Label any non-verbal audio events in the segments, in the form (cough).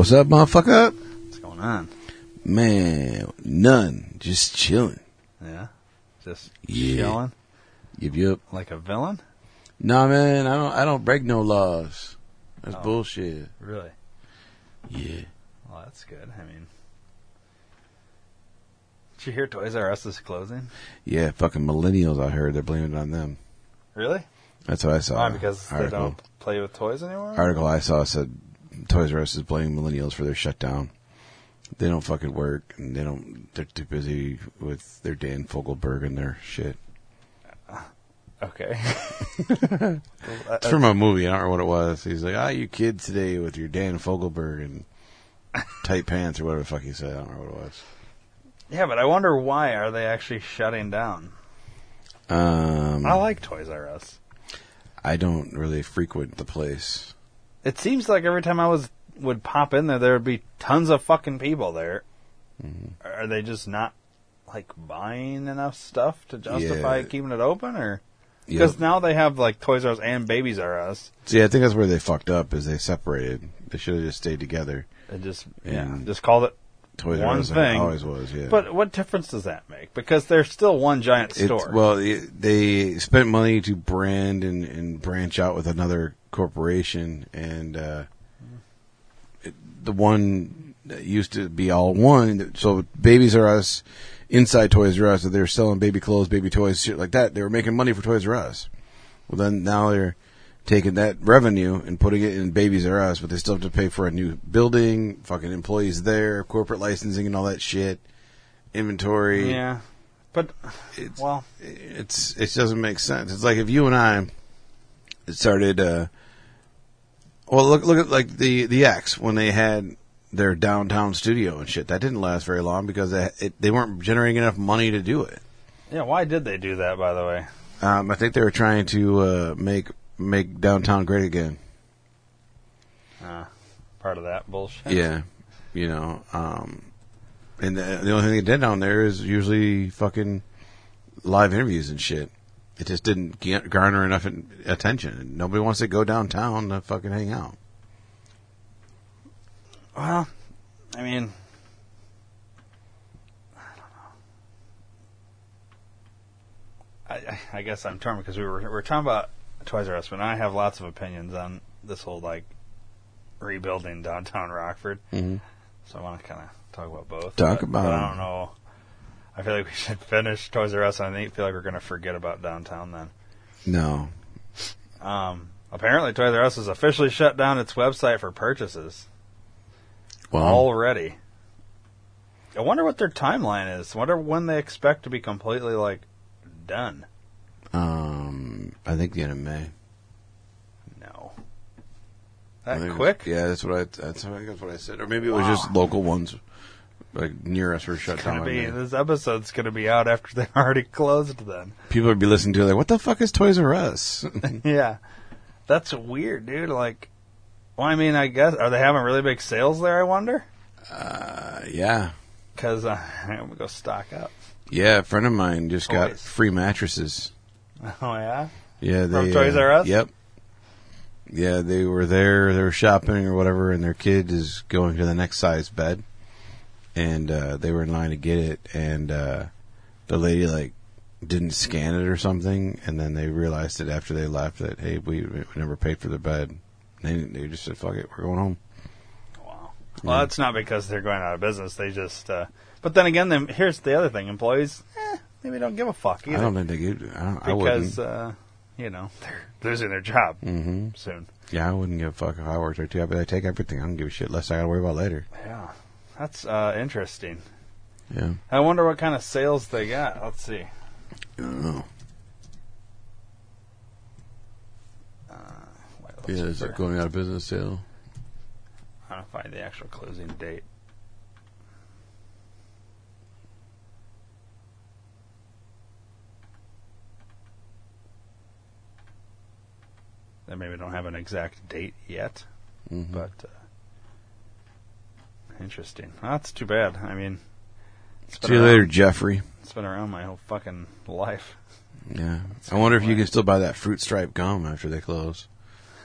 What's up, motherfucker? What's going on? Man, none. Just chilling. Yeah, just Yeah. chilling Yep, yep. like a villain. Nah, man, I don't. I don't break no laws. That's Oh. bullshit. Really? Yeah. Well, that's good. I mean, did you hear Toys R Us is closing? Yeah, fucking millennials. I heard they're blaming it on them. Really? That's what I saw. Why? Because they don't play with toys anymore. Article I saw said Toys R Us is blaming millennials for their shutdown. They don't fucking work, and they don't. They're too busy with their Dan Fogelberg and their shit. Okay. (laughs) It's from a movie. I don't remember what it was. He's like, "Ah, you kids today with your Dan Fogelberg and tight pants or whatever the fuck he said." I don't remember what it was. yeah, but I wonder why are they actually shutting down? Um, I like Toys R Us. I don't really frequent the place. It seems like every time I was would pop in there, there would be tons of fucking people there. Mm-hmm. Are they just not like buying enough stuff to justify Yeah. keeping it open, or because Yep. now they have like Toys R Us and Babies R Us? See, I think that's where they fucked up. Is they separated. They should have just stayed together. It just yeah, just called it. Toys One R Us thing. always was. Yeah, But what difference does that make? Because they're still one giant It's, store. well, it, they spent money to brand and, and branch out with another corporation, and uh, it, the one that used to be all one. So Babies R Us, inside Toys R Us, they were selling baby clothes, baby toys, shit like that. They were making money for Toys R Us. Well, then now they're taking that revenue and putting it in Babies R Us, but they still have to pay for a new building, fucking employees there, corporate licensing, and all that shit, inventory yeah, but it's well, it's it doesn't make sense. It's like if you and I started uh well look look at like the the X when they had their downtown studio and shit. That didn't last very long because they it, they weren't generating enough money to do it. yeah. Why did they do that? By the way, Um I think they were trying to uh make make downtown great again. uh, part of that bullshit. Yeah. You know, um and the, the only thing they did down there is usually fucking live interviews and shit. It just didn't garner enough attention. Nobody wants to go downtown to fucking hang out. Well, I mean, I don't know. I, I I guess I'm torn because we were we were talking about Toys R Us, but I have lots of opinions on this whole like rebuilding downtown Rockford. Mm-hmm. So I want to kind of talk about both. Talk but, about but I don't know. I feel like we should finish Toys R Us, and I feel like we're going to forget about downtown then. No. Um, apparently, Toys R Us has officially shut down its website for purchases Well, already. I wonder what their timeline is. I wonder when they expect to be completely like done. um, I think the end of May. No, that think quick. Yeah, that's what I. That's I think that's what I said. Or maybe it was Wow. just local ones like near us were shut Gonna down. be this episode's gonna be out after they've (laughs) already closed. Then, People would be listening to it like, "What the fuck is Toys R Us?" (laughs) (laughs) yeah, that's weird, dude. Like, well, I mean, I guess are they having really big sales there? I wonder. uh, yeah, Because uh, I'm gonna go stock up. yeah. A friend of mine just got free mattresses. Oh yeah, Yeah, they Toys uh, R Us? Yep. Yeah, they were there. They were shopping or whatever, and their kid is going to the next size bed, and uh, they were in line to get it, and uh, the lady like didn't scan it or something, and then they realized it after they left that hey, we, we never paid for the bed. And they they just said, "Fuck it, we're going home." wow. Well, that's not because they're going out of business. They just. Uh, but then again, then here's the other thing: employees, eh, maybe don't give a fuck either. I don't think they could. I, don't, I wouldn't. because uh, you know (laughs) they're losing their job hmm soon. Yeah, I wouldn't give a fuck if I worked there too. I take everything. I don't give a shit less I got to worry about later. Yeah, that's uh, interesting. Yeah, I wonder what kind of sales they got. Let's see. I don't know. Uh, wait, let's Yeah, is for- it going out of business sale? I don't find the actual closing date. They maybe don't have an exact date yet, Mm-hmm. but uh, interesting. Well, that's too bad. I mean, it's been, See you around, later, Jeffrey. it's been around my whole fucking life. Yeah. I wonder if you can still buy that fruit stripe gum after they close.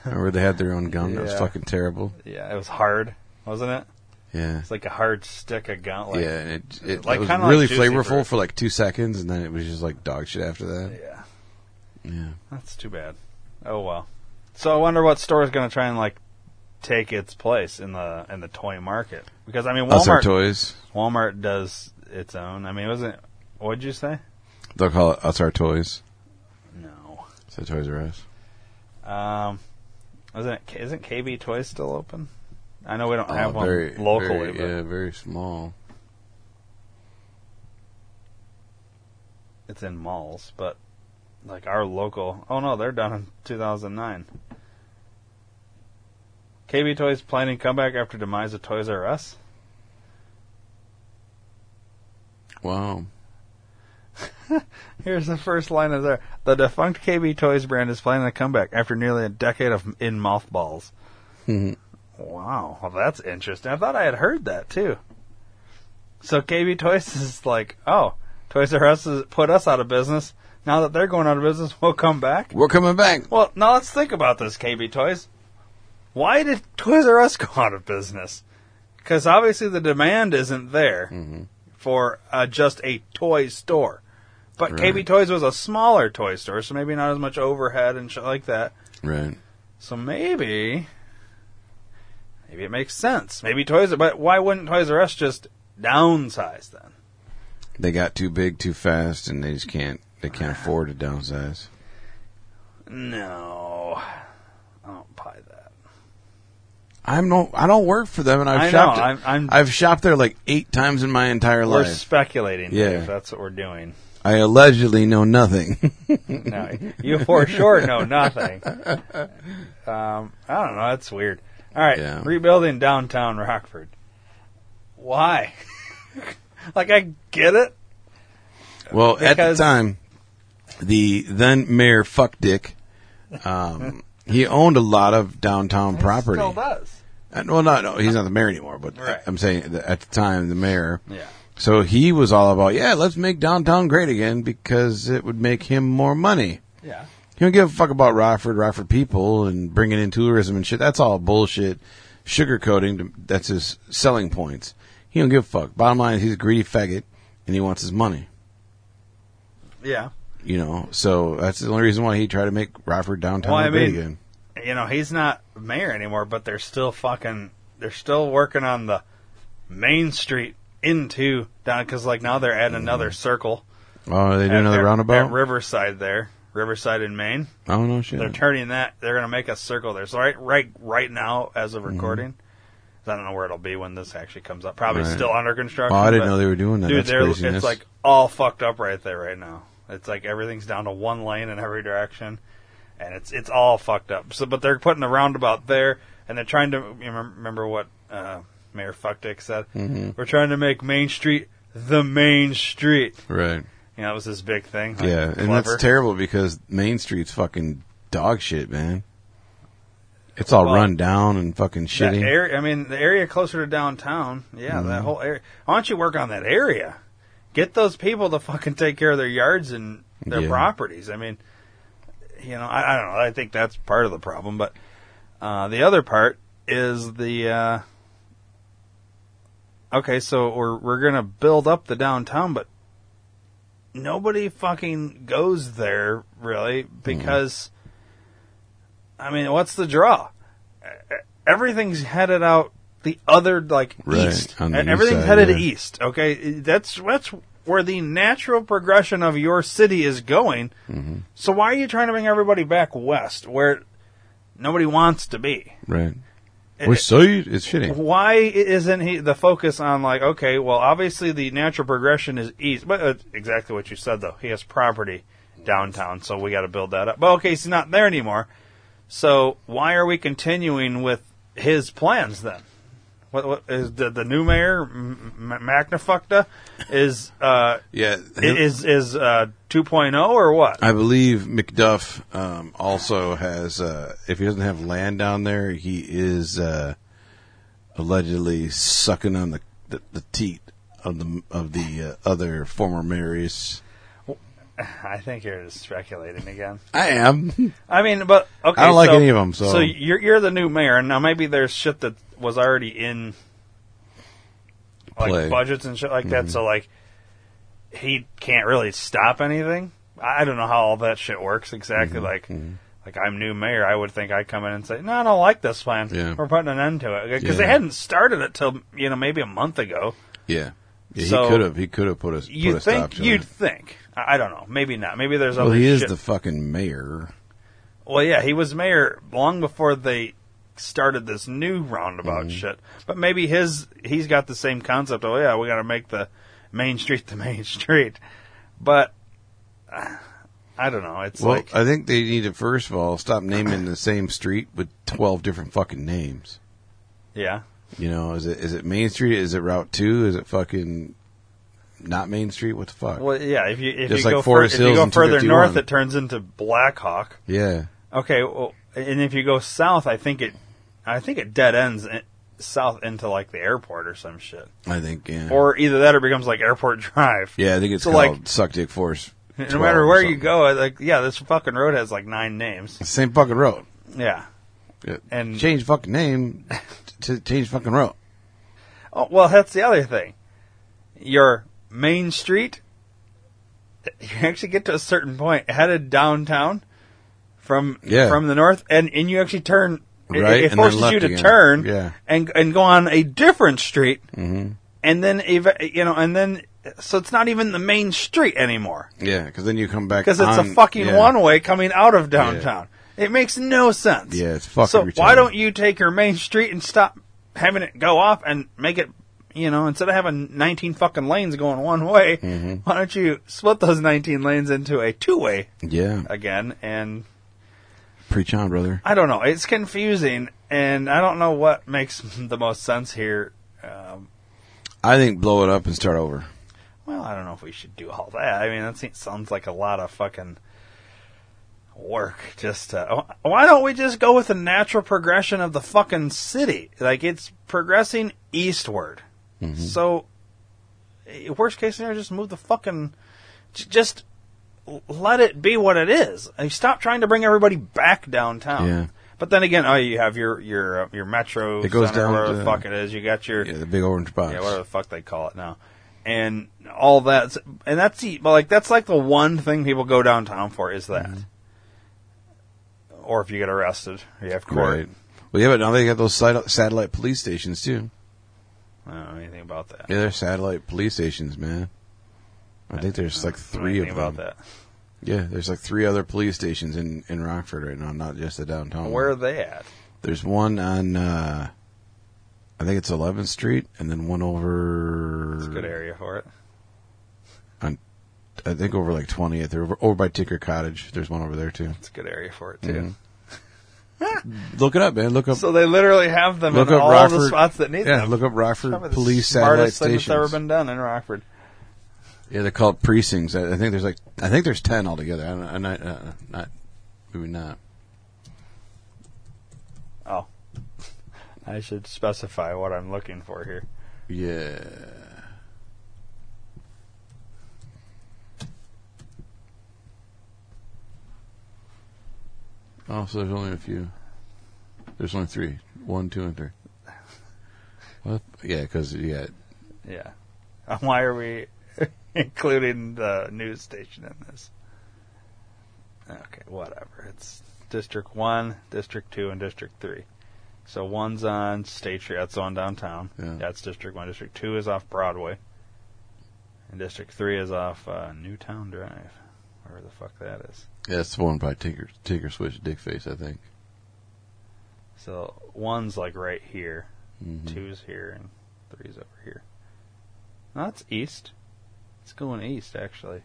Remember they had their own gum that was (laughs) Yeah. fucking terrible. Yeah, it was hard, wasn't it? Yeah. It's like a hard stick of gum. Like, yeah, and it it, like- was kinda like really Juicy flavorful Fruit. for like two seconds, and then it was just like dog shit after that. yeah. Yeah. That's too bad. Oh well. So I wonder what store is going to try and like take its place in the in the toy market because I mean Us our Walmart toys. Walmart does its own. I mean, wasn't what'd you say? They'll call it us our toys. No. So Toys R Us. Um, wasn't it, isn't KB Toys still open? I know we don't Oh, have one very, locally, very- but yeah, very small. it's in malls. But like our local, oh no, they're done in 2009. KB Toys planning comeback after demise of Toys R Us. Wow. (laughs) Here's the first line of there. The defunct KB Toys brand is planning a comeback after nearly a decade of in mothballs. Mm-hmm. Wow, well that's interesting. I thought I had heard that too. So KB Toys is like, oh, Toys R Us has put us out of business. Now that they're going out of business, we'll come back. We're coming back. Well, now let's think about this, KB Toys. Why did Toys R Us go out of business? Because obviously the demand isn't there for uh, just a toy store. But Right. KB Toys was a smaller toy store, so maybe not as much overhead and shit like that. Right. So maybe, maybe it makes sense. Maybe Toys, but why wouldn't Toys R Us just downsize then? They got too big too fast, and they just can't. They can't afford to downsize. No, I don't buy that. I'm no. I don't work for them, and I've I know, shopped. I'm- I'm- I've shopped there like eight times in my entire life. We're speculating. Yeah. That's what we're doing. I allegedly know nothing. (laughs) No, you for sure know nothing. (laughs) Um, I don't know. That's weird. All right, Yeah. rebuilding downtown Rockford. Why? (laughs) like I get it. well, at the time, the then mayor fuck Dick, um, he owned a lot of downtown property. He Still does. And- well, not no, he's not the mayor anymore. But Right. I'm saying that at the time, the mayor. Yeah. So he was all about, yeah, let's make downtown great again because it would make him more money. Yeah. He don't give a fuck about Rockford, Rockford people, and bringing in tourism and shit. That's all bullshit. Sugarcoating, to- that's his selling points. He don't give a fuck. Bottom line is he's a greedy faggot, and he wants his money. Yeah. You know, so that's the only reason why he tried to make Rockford downtown Well, I mean- again. You know, he's not mayor anymore, but they're still fucking. They're still working on the main street into down because like now they're adding another circle. Oh, they do another roundabout? at Riverside there, Riverside in Main. oh no shit. They're turning that. They're going to make a circle there. So right, right, right now, as Mm-hmm. of recording, I don't know where it'll be when this actually comes up. Probably Right. still under construction. oh, I didn't know they were doing that. Dude, it's like all fucked up right there right now. It's like everything's down to one lane in every direction, and it's it's all fucked up. So, but they're putting the roundabout there, and they're trying to you remember what uh, Mayor Fuckdick said. We're trying to make Main Street the main street. Right. You know, that was this big thing. Like, Yeah, and clever. that's terrible because Main Street's fucking dog shit, man. It's all Well, run down and fucking shitty. area, I mean, the area closer to downtown, yeah, that Mm-hmm. whole area. Why don't you work on that area? Get those people to fucking take care of their yards and their Yeah. properties. I mean, you know, I, I don't know. I think that's part of the problem, but uh, the other part is the. Uh, okay, so we're we're gonna build up the downtown, but nobody fucking goes there really because. I mean, what's the draw? Everything's headed out the other like Right, east. the east Everything's side, headed yeah. east. Okay, that's that's where the natural progression of your city is going. Mm-hmm. So why are you trying to bring everybody back west where nobody wants to be? right. It- Which side? It's shitty. Why isn't he the focus on like okay, well, obviously the natural progression is east, but it's exactly what you said though. He has property downtown, so we got to build that up. But okay, he's not there anymore. So why are we continuing with his plans then? What, what is the, the new mayor M- M- is uh Yeah. is is uh 2.0 or what? I believe McDuff um, also has. Uh, if he doesn't have land down there, he is uh, allegedly sucking on the the, the teat of the of the uh, other former mayors. (sighs) I think you're just speculating again. I am. I mean, but okay. I don't like so- any of 'em, so- you're you're the new mayor, and now maybe there's shit that was already in like Play. budgets and shit like Mm-hmm. that. So like, he can't really stop anything. I don't know how all that shit works Mm-hmm. exactly. Like, like I'm new mayor, I would think I'd come in and say, no, I don't like this plan. Yeah. We're putting an end to it because they Yeah. hadn't started it till you know maybe a month ago. Yeah. yeah So- he could have. He could have put a put You'd a stop think. to You'd it. think. I I don't know. Maybe not. Maybe there's other. Well, he is shit. the fucking mayor. Well, yeah, he was mayor long before they started this new roundabout shit. But maybe his he's got the same concept. Oh yeah, we got to make the main street the main (laughs) street. But uh, I don't know. It's Well, like I think they need to first of all stop naming the same street with twelve different fucking names. yeah, You know, is it is it Main Street? Is it Route Two? Is it fucking not Main Street? What the fuck? well, yeah. If you if Just you like go Forest fur- if you go further north, it turns into Blackhawk. Yeah, Okay, well, and if you go south, I think it I think it dead ends in, south into like the airport or some shit. I think. Yeah, Or either that or becomes like Airport (laughs) Drive. yeah, I think it's So, called like- Suck Dick Force. (laughs) No matter where you go, like yeah, this fucking road has like nine names. same fucking road. Yeah. Yeah. And- change fucking name (laughs) to change fucking road. Oh well, that's the other thing. Your main street, you actually get to a certain point headed downtown from Yeah. from the north, and and you actually turn. It- Right, It, then forces you to again. turn Yeah. and and go on a different street, Mm-hmm. and then you know, and then so it's not even the main street anymore Yeah, because then you come back because it's a fucking yeah. one way coming out of downtown. It makes no sense. Yeah, it's fucking. So why don't you take your main street and stop having it go off and make it, you know, instead of having 19 fucking lanes going one way, Mm-hmm. why don't you split those 19 lanes into a two way Yeah, again? And preach on, brother. I don't know, it's confusing, and I don't know what makes (laughs) the most sense here. Um, I think blow it up and start over. well, I don't know if we should do all that. I mean, that seems, sounds like a lot of fucking work. Just to, why don't we just go with the natural progression of the fucking city? Like it's progressing eastward. So, eh, worst case scenario, just move the fucking, just let it be what it is. And stop trying to bring everybody back downtown. Yeah. But then again, oh, you have your your uh, your metro. It goes center, down whatever to- the fuck it is. You got your Yeah, the big orange box. yeah, whatever the fuck they call it now, and all that, and that's the, but like that's like the one thing people go downtown for is that, or if you get arrested, you have court. Right. Well, yeah, but now they got those satellite police stations too. I don't know anything about that. Yeah, they're satellite police stations, man. I think there's like I don't know three of them. about Yeah, there's like three other police stations in in Rockford right now, not just the downtown. Where are they at? There's one on, uh, I think it's 11th Street, and then one over. It's a good area for it. On, I think over like 20th, or over, over by Tinker Cottage. There's one over there too. It's a good area for it too. Mhm. (laughs) Look it up, man. Look up. So they literally have them Look in up all Rockford. the spots that need yeah, them. Yeah, look up Rockford Police Satellite smartest thing Stations. that's ever been done in Rockford. Yeah, they're called precincts. I, I think there's like I think there's ten altogether. I don't, I'm not, uh, not maybe not. Oh, I should specify what I'm looking for here. Yeah. Oh, so there's only a few. There's only three. One, two, and three. (laughs) What? Yeah, because yeah, Yeah. (laughs) Why are we (laughs) including the news station in this? Okay, whatever. It's District 1, District 2, and District 3. So one's on State Street, that's on downtown. Yeah. That's District 1. District 2 is off Broadway. And District 3 is off uh, Newtown Drive. Wherever the fuck that is. yeah, that's the one by Tinker Tinker Switch Dickface, I think. So one's like right here, Mhm. two's here, and three's over here. No, it's east. It's going east, actually.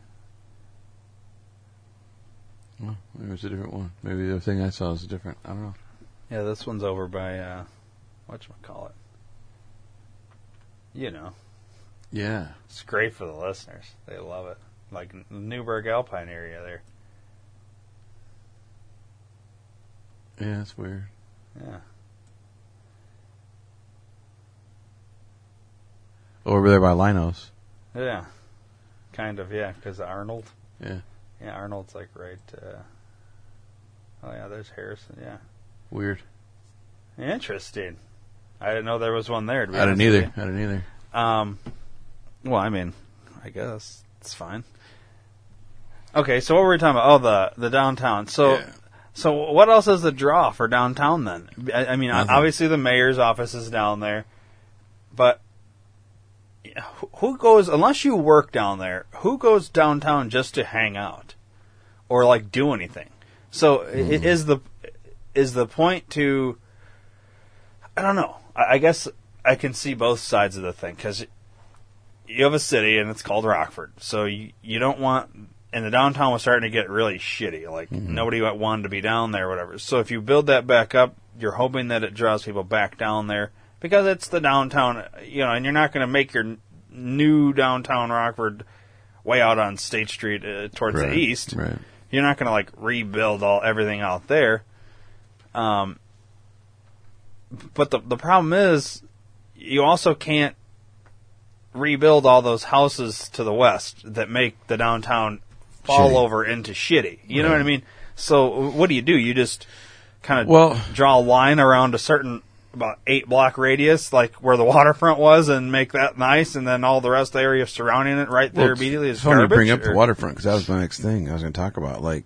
Oh, maybe it's a different one. Maybe the thing I saw is different. I don't know. Yeah, this one's over by uh whatchamacallit. You know. Yeah. It's great for the listeners. They love it. Like N- Newburg Alpine area there. Yeah, that's weird. Yeah. Over there by Linos. Yeah. Kind of, yeah, because Arnold. Yeah. Yeah, Arnold's like right uh Oh yeah, there's Harrison, yeah. Weird. Interesting. I didn't know there was one there. I didn't either. I didn't either. Um, well, I mean, I guess it's fine. Okay, so what were we talking about? Oh, the the downtown. So, Yeah. so what else is the draw for downtown then? I, I mean, Nothing. obviously the mayor's office is down there, but who- goes unless you work down there? Who goes downtown just to hang out or like do anything? So, Mm-hmm. is the is the point to I don't know. I, I guess I can see both sides of the thing because you have a city and it's called Rockford, so you you don't want. And the downtown was starting to get really shitty. Like nobody wanted to be down there, or whatever. So if you build that back up, you're hoping that it draws people back down there because it's the downtown, you know. And you're not going to make your new downtown Rockford way out on State Street uh, towards Right. the east Right. you're not going to like rebuild all everything out there. Um, but the the problem is, you also can't rebuild all those houses to the west that make the downtown fall Shitty. over into shitty. You know what I mean? So what do you do? You just kind of Well- draw a line around a certain about eight block radius, like where the (laughs) waterfront was, and make that nice, and then all the rest of the area surrounding it right there Well, immediately is funny to garbage. bring up the waterfront because that was my next thing I was going to talk about. Like,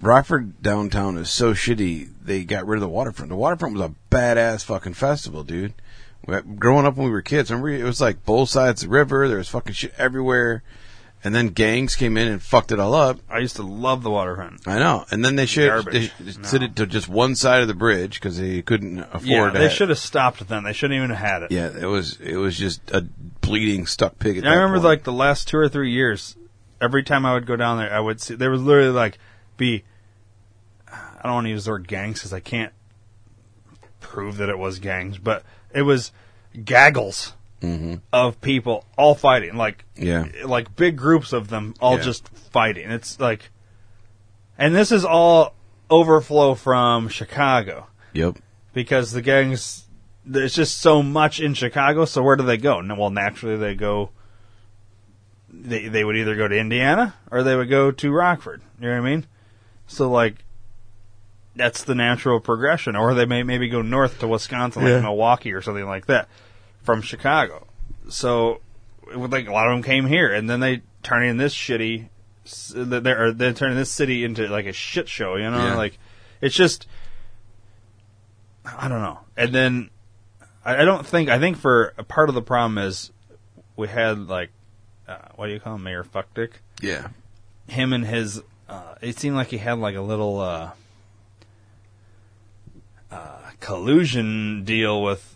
Rockford downtown is so shitty. They got rid of the waterfront. The waterfront was a badass fucking festival, dude. Growing up when we were kids, remember it was like both sides of the river. There was fucking shit everywhere, and then gangs came in and fucked it all up. I used to love the waterfront. I know. And then they should they No. sit it to just one side of the bridge because they couldn't afford. It. Yeah, they should have stopped it then. They shouldn't even have had it. Yeah, it was it was just a bleeding stuck pig. I remember point. like the last two or three years, every time I would go down there, I would see there was literally like be. I don't want to use the word gangs because I can't prove that it was gangs, but it was gaggles Mhm. of people all fighting, like Yeah. like big groups of them all Yeah. just fighting. It's like, and this is all overflow from Chicago Yep. because the gangs there's just so much in Chicago. So where do they go? Well, naturally they go. They they would either go to Indiana or they would go to Rockford. You know what I mean? So like, that's the natural progression. Or they may maybe go north to Wisconsin, like Yeah. Milwaukee or something like that, from Chicago. So, like a lot of them came here, and then they turn in this shitty. They're they're turning this city into like a shit show. You know, Yeah. like it's just. I don't know. And then I, I don't think I think for a part of the problem is we had like uh, what do you call him, Mayor Fuckdick? Yeah. Him and his uh, it seemed like he had like a little uh, uh, collusion deal with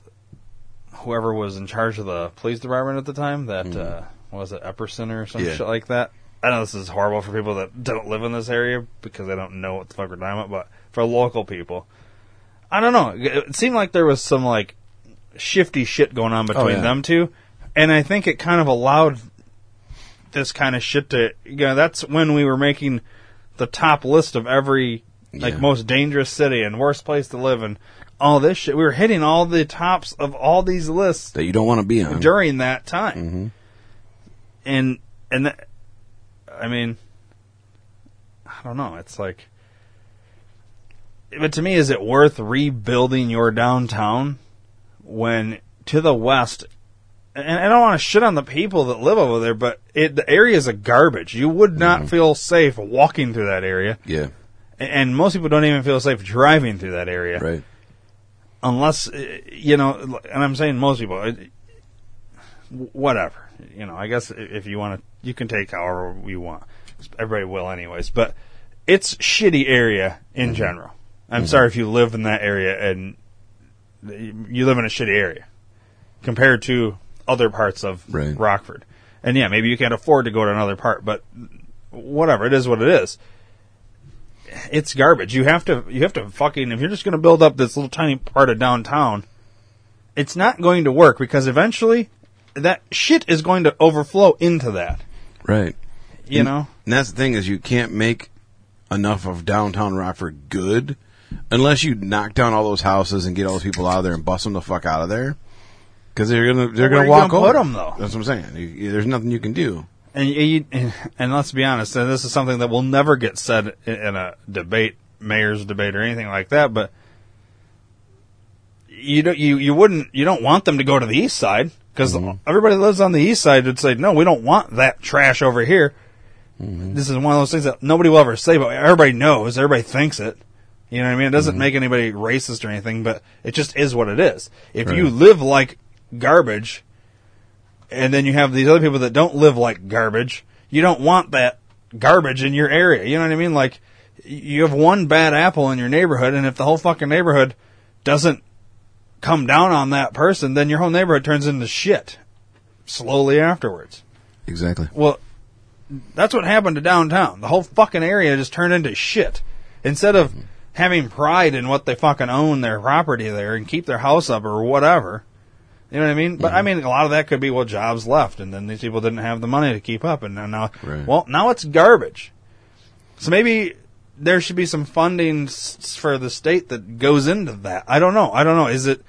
whoever was in charge of the police department at the time. That uh, what was it Epperson or some Yeah. shit like that. I know this is horrible for people that don't live in this area because they don't know what the fuck we're talking about, but for local people, I don't know. It seemed like there was some like shifty shit going on between yeah. them two, and I think it kind of allowed this kind of shit to. You know, that's when we were making the top list of every like Yeah. most dangerous city and worst place to live and all this shit. We were hitting all the tops of all these lists that you don't want to be on. during that time. Mhm. And and that, I mean, I don't know. It's like, but to me, is it worth rebuilding your downtown when to the west? And I don't want to shit on the people that live over there, but it, the area is a garbage. You would not feel safe walking through that area, Yeah, and most people don't even feel safe driving through that area right. Unless uh, you know and i'm saying most people whatever you know i guess if you want to you can take however you want. Everybody will anyways but it's shitty area in general. I'm sorry if you live in that area and you live in a shitty area compared to other parts of Right. rockford. And yeah maybe you can't afford to go to another part but whatever it is what it is it's garbage. You have to you have to fucking if you're just going to build up this little tiny part of downtown, it's not going to work because eventually that shit is going to overflow into that. Right. You And- know? And that's the thing is you can't make enough of downtown Rockford good unless you knock down all those houses and get all those people out of there and bust them the fuck out of there. Because they're gonna they're Where gonna walk gonna over put 'em, though? That's what I'm saying. You- there's nothing you can do. And you, and, let's be honest, and this is something that will never get said in, a debate, mayor's debate or anything like that, but you don't you you wouldn't you don't want them to go to the east side because mm-hmm. everybody that lives on the east side would say no we don't want that trash over here. Mm-hmm. This is one of those things that nobody will ever say but everybody knows everybody thinks it. You know what i mean? It doesn't mm-hmm. make anybody racist or anything but it just is what it is. If you live like garbage and then you have these other people that don't live like garbage you don't want that garbage in your area you know what i mean like you have one bad apple in your neighborhood and if the whole fucking neighborhood doesn't come down on that person, then your whole neighborhood turns into shit slowly afterwards. Exactly. Well, that's what happened to downtown. The whole fucking area just turned into shit. Instead of having pride in what they fucking own, their property there, and keep their house up or whatever. You know what I mean? But I mm-hmm. mean, a lot of that could be well, jobs left, and then these people didn't have the money to keep up, and now, Right. well, now it's garbage. So maybe there should be some funding s- for the state that goes into that. I don't know. I don't know. Is it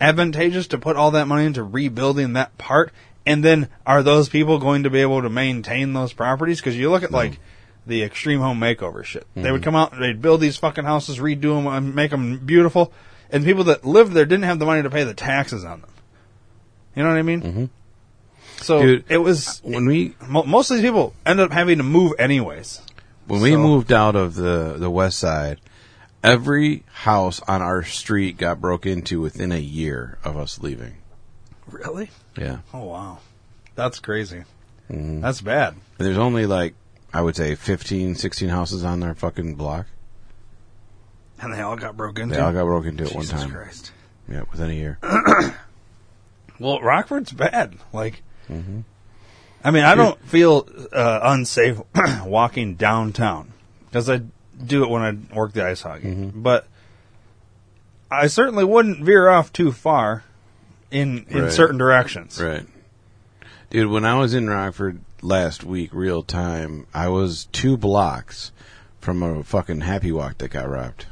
advantageous to put all that money into rebuilding that part? And then are those people going to be able to maintain those properties? Because you look at mm-hmm. like the extreme home makeover shit. They would mm-hmm. come out, they'd build these fucking houses, redo them, and make them beautiful. And people that lived there didn't have the money to pay the taxes on them. You know what I mean? Mm-hmm. So Dude, it was When we mo- most of these people ended up having to move anyways. when we moved out of the the west side, every house on our street got broke into within a year of us leaving. Really? Yeah. Oh wow, that's crazy. Mhm. That's bad. And there's only like I would say 15, 16 houses on their fucking block. And they all got broke into. They all got broken into at one Jesus time. Christ. Yeah, within a year. (clears throat) Well, Rockford's bad. Like, Mm-hmm. I mean, I don't feel uh, unsafe (clears throat) walking downtown because I do it when I work the ice hockey. Mm-hmm. But I certainly wouldn't veer off too far in in Right. certain directions. Right. Dude, when I was in Rockford last week, real time, I was two blocks from a fucking happy walk that got robbed.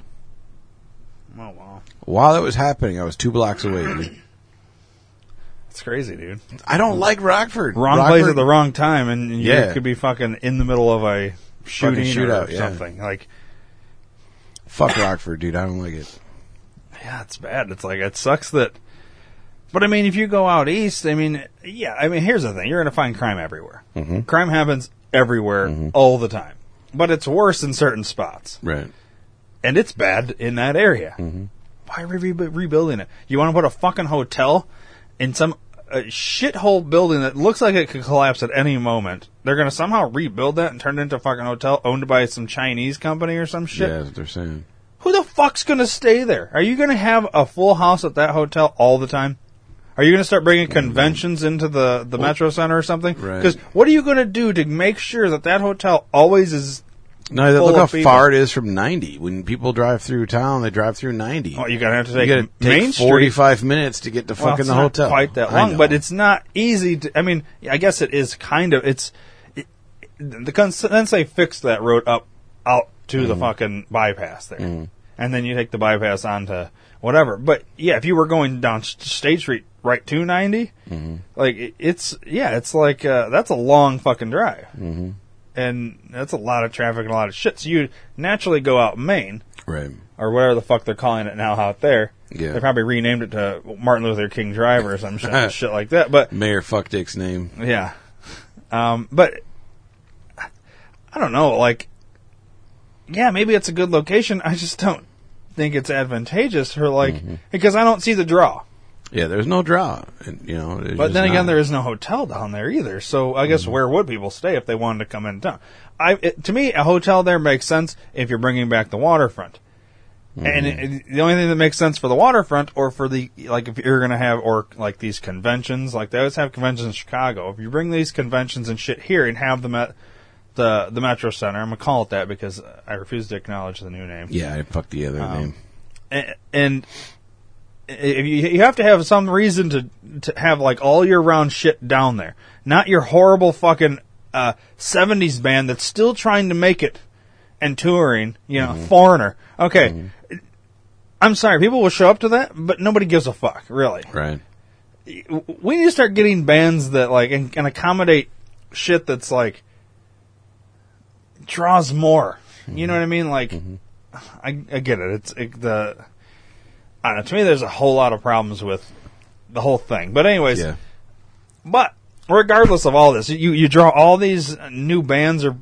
Oh wow, While it was happening, I was two blocks away. (clears throat) it's crazy, dude. I don't like Rockford. Wrong Rockford, place at the wrong time, and you Yeah. could be fucking in the middle of a shooting shootout, or yeah. something. Like, Fuck Rockford, dude. I don't like it. Yeah, it's bad. It's like it sucks that. But I mean, if you go out east, I mean, yeah, I mean, here's the thing: you're going to find crime everywhere. Mhm. Crime happens everywhere all the time, but it's worse in certain spots, Right. And it's bad in that area. Why are we re- rebuilding it? You want to put a fucking hotel in some uh, shithole building that looks like it could collapse at any moment? They're going to somehow rebuild that and turn it into a fucking hotel owned by some Chinese company or some shit. Yeah, that's what they're saying. Who the fuck's gonna stay there? Are you gonna have a full house at that hotel all the time? Are you going to start bringing conventions into the the Metro Center or something? Right. Because what are you going to do to make sure that that hotel always is? No, look how people. far it is from 90. When people drive through town, they drive through 90. Oh, you're going to have to you take, got to Main take Street. 45 minutes to get to Well, fucking the not hotel. Quite that long, but it's not easy to. I mean, I guess it is kind of. It's it, the then they fixed that road up out to Mm-hmm. the fucking bypass there, and then you take the bypass onto whatever. But yeah, if you were going down State Street right to 90 Mm-hmm. like it, it's yeah, it's like uh, that's a long fucking drive, Mm-hmm. And that's a lot of traffic and a lot of shit. So you naturally go out Main right. or whatever the fuck they're calling it now out there. Yeah. They probably renamed it to Martin Luther King Drive or some shit, (laughs) shit like that. But Mayor Fuck Dick's name. yeah, um, but I don't know. Like, yeah, maybe it's a good location. I just don't think it's advantageous for like Mm-hmm. because I don't see the draw. Yeah, there's no draw. And, you know, But then again, not. Mm-hmm. there is no hotel down there either. So I guess where would people stay if they wanted to come in town? I it, to me, a hotel there makes sense if you're bringing back the waterfront. Mm-hmm. And it, the only thing that makes sense for the waterfront, or for the like, if you're gonna have, or like these conventions, like they always have conventions in Chicago. If you bring these conventions and shit here and have them at the the Metro Center, I'm gonna call it that because I refuse to acknowledge the new name Yeah, I fucked the other Um, name. and, and you you have to have some reason to to have like all year round shit down there, not your horrible fucking uh, '70s band that's still trying to make it and touring. You know, mm-hmm. foreigner. Okay, mm-hmm. I'm sorry, people will show up to that, but nobody gives a fuck, really. Right. We need to start getting bands that like and, and accommodate shit that's like draws more. You know mm-hmm. what I mean? Like, I, I get it. It's it, the. I don't know. To me, there's a whole lot of problems with the whole thing. But anyways, Yeah. but regardless of all this, you you draw all these new bands or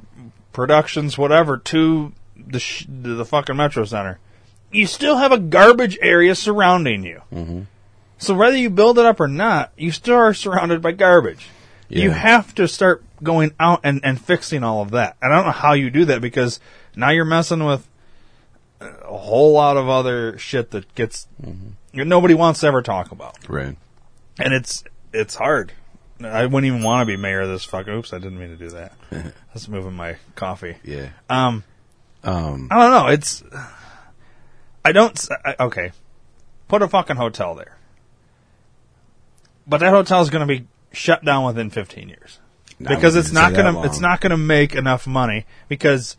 productions, whatever, to the sh- to the fucking Metro Center. You still have a garbage area surrounding you. Mm-hmm. So whether you build it up or not, you still are surrounded by garbage. You have to start going out and, and fixing all of that. And I don't know how you do that because now you're messing with a whole lot of other shit that gets nobody wants to ever talk about Right. and it's it's hard. I wouldn't even want to be mayor of this fuck. Oops, I didn't mean to do that. (laughs) That's moving my coffee. Yeah. Um, Um. I don't know. It's I don't. I- Okay, put a fucking hotel there, but that hotel is going to be shut down within 15 years because it's not going to it's not going to make enough money because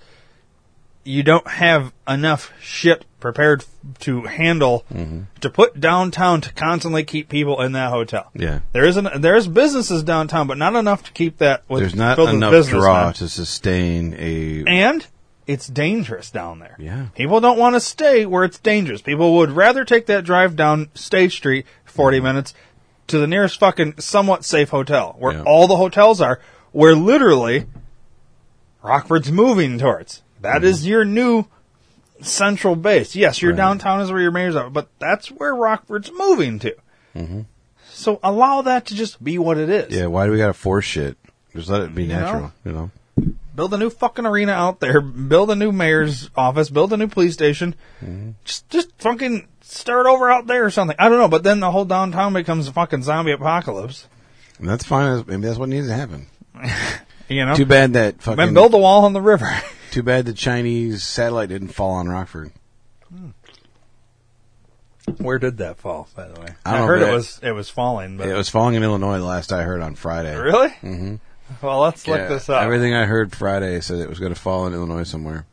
you don't have enough shit prepared to handle Mm-hmm. to put downtown to constantly keep people in that hotel. Yeah. There isn't there's businesses downtown, but not enough to keep that. With, There's not enough draw to sustain a. and it's dangerous down there. Yeah. people don't want to stay where it's dangerous. People would rather take that drive down State Street, forty Mm-hmm. minutes, to the nearest fucking somewhat safe hotel, where Yeah. all the hotels are, where literally Rockford's moving towards. That Mm-hmm. is your new central base. Yes, your Right. downtown is where your mayor's are, but that's where Rockford's moving to. So allow that to just be what it is. Mm-hmm. Yeah. Why do we got to force shit? Just let it be You natural. know? You know. Build a new fucking arena out there. Build a new mayor's office. Build a new police station. Mm-hmm. Just, just fucking start over out there or something. I don't know, but then the whole downtown becomes a fucking zombie apocalypse. And that's fine. Maybe that's what needs to happen. (laughs) You know, Too bad that fucking. then build a wall on the river. (laughs) Too bad the Chinese satellite didn't fall on Rockford. Where did that fall, by the way? I don't know, heard it it- was it was falling, but It was falling in Illinois the last I heard on Friday. really? Mm-hmm. Well, let's look Yeah, this up. Everything I heard Friday said it was going to fall in Illinois somewhere.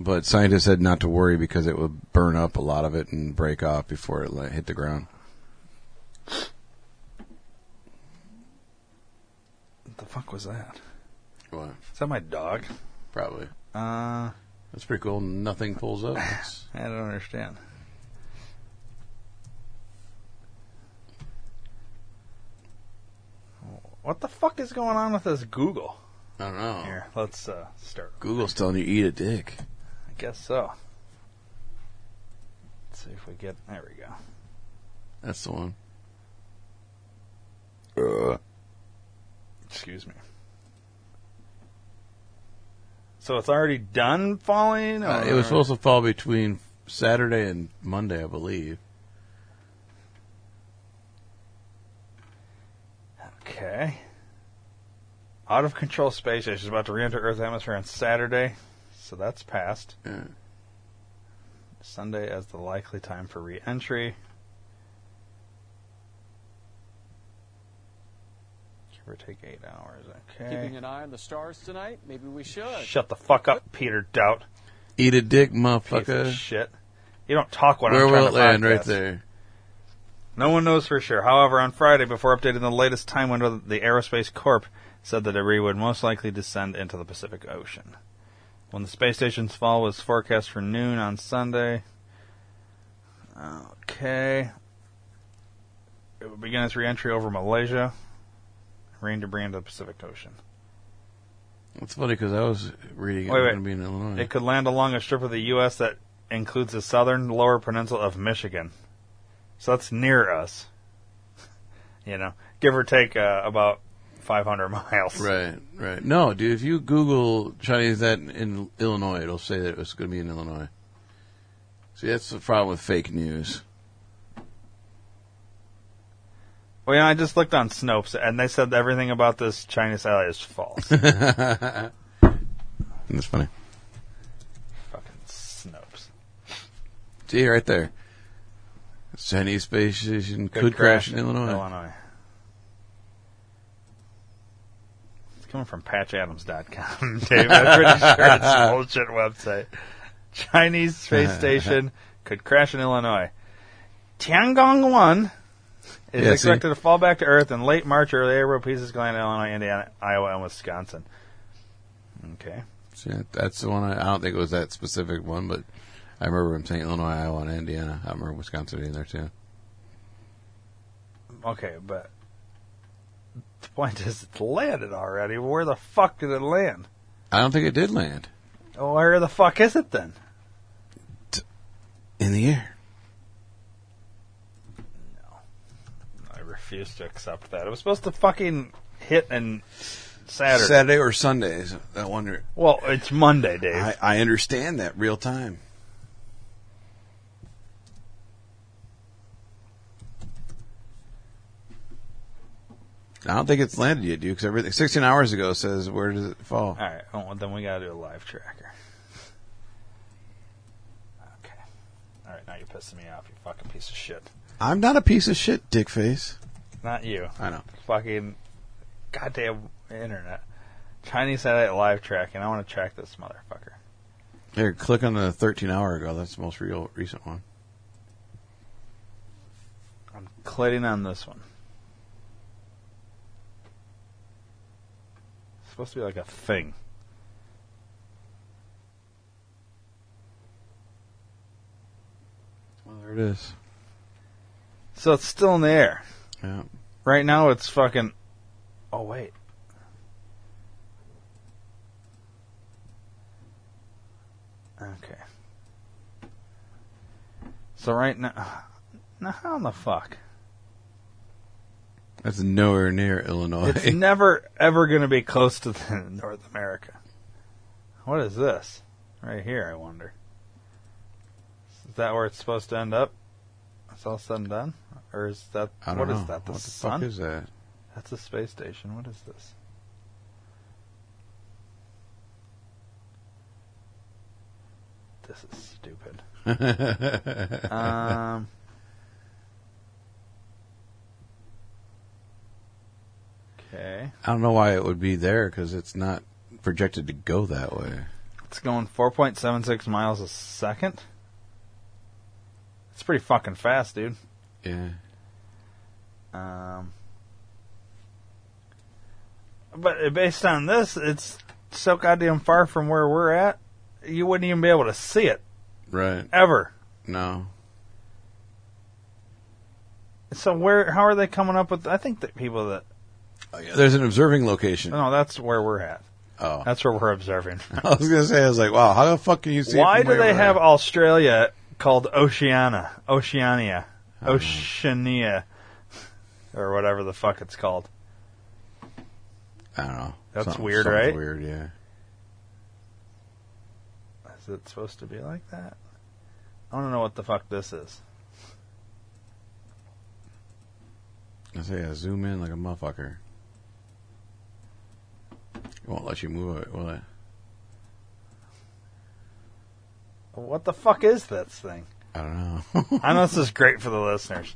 But scientists said not to worry because it would burn up a lot of it and break off before it hit the ground. What the fuck was that? What? Is that my dog? Probably. Uh, That's pretty cool. Nothing pulls up. It's- (sighs) I don't understand. What the fuck is going on with this Google? I don't know. Here, let's uh, start. Google's telling you eat a dick. I guess so. Let's see if we get. There we go. That's the one. Excuse me. So it's already done falling? Uh, it was supposed to fall between Saturday and Monday, I believe. Okay. Out of control space station is about to re enter Earth's atmosphere on Saturday, so that's passed. Yeah. Sunday as the likely time for re entry. Give or take eight hours. Okay. Keeping an eye on the stars tonight? Maybe we should. Shut the fuck up, Peter Doubt. Eat a dick, Piece of motherfucker. shit. You don't talk when Where I'm will trying it to land? Right podcast. there. No one knows for sure. However, on Friday, before updating the latest time window, the Aerospace Corp said that the debris would most likely descend into the Pacific Ocean. When the space station's fall was forecast for noon on Sunday. Okay. It would begin its reentry over Malaysia, rain debris into the Pacific Ocean. It's funny because I was reading it Wait, was wait. going to be in Illinois. It could land along a strip of the U.S. that includes the southern lower peninsula of Michigan. So that's near us. (laughs) You know, give or take uh, about 500 (laughs) miles. Right, right. No, dude, if you Google Chinese that in Illinois, it'll say that it's going to be in Illinois. See, that's the problem with fake news. Well, you know, I just looked on Snopes, and they said everything about this Chinese satellite is false. (laughs) That's funny. Fucking Snopes. See, right there. Chinese space station could, crash, in Illinois. Illinois. It's coming from PatchAdams.com, (laughs) Dave. I'm pretty sure it's a (laughs) bullshit website. Chinese space station could crash in Illinois. Tiangong 1 is Yeah, see? expected to fall back to Earth in late March or April. Pieces going to Illinois, Indiana, Iowa, and Wisconsin. Okay. See, that's the one. I, I don't think it was that specific one, but I remember him saying Illinois, Iowa, and Indiana. I remember Wisconsin being there too. Okay, but the point is, it's landed already. Where the fuck did it land? I don't think it did land Where the fuck is it then? in the air. I refuse to accept that. It was supposed to fucking hit and Saturday. Saturday or Sundays. I wonder. well, it's Monday, Dave. I, I understand that real time. I don't think it's landed yet, dude. Because everything 16 hours ago says where does it fall? All right, well, then we gotta do a live tracker. Okay. All right, now you're pissing me off, you fucking piece of shit. I'm not a piece of shit, dickface. Not you. I know. Fucking goddamn internet. Chinese satellite live tracking. I want to track this motherfucker. Here, click on the 13 hour ago. That's the most real recent one. I'm clicking on this one. It's supposed to be like a thing. Well, there it is. So it's still in the air. Yeah. Right now it's fucking. Oh, wait. Okay. So right now. (sighs) Now, how in the fuck? That's nowhere near Illinois. It's never, ever going to be close to the (laughs) North America. What is this? Right here, I wonder. Is that where it's supposed to end up? It's all said and done? Or is that. I don't what know. is that? The what the sun? fuck is that? That's a space station. What is this? This is stupid. (laughs) um. Okay. I don't know why it would be there because it's not projected to go that way. It's going 4.76 miles a second. It's pretty fucking fast, dude. Yeah. Um, but based on this, it's so goddamn far from where we're at, you wouldn't even be able to see it Right. ever. No. So where? How are they coming up with? I think that people that Oh, yeah, There's an observing location. no, that's where we're at. Oh. That's where we're observing. (laughs) I was gonna say, I was like, wow, how the fuck can you see? it Why do they have? Australia called Oceania? Oceania, know. Oceania, or whatever the fuck it's called. I don't know. That's Something- weird, something right? Weird, yeah. Is it supposed to be like that? I don't know what the fuck this is. I say, I zoom in like a motherfucker. It won't let you move it, will it? What the fuck is this thing? I don't know. (laughs) I know this is great for the listeners,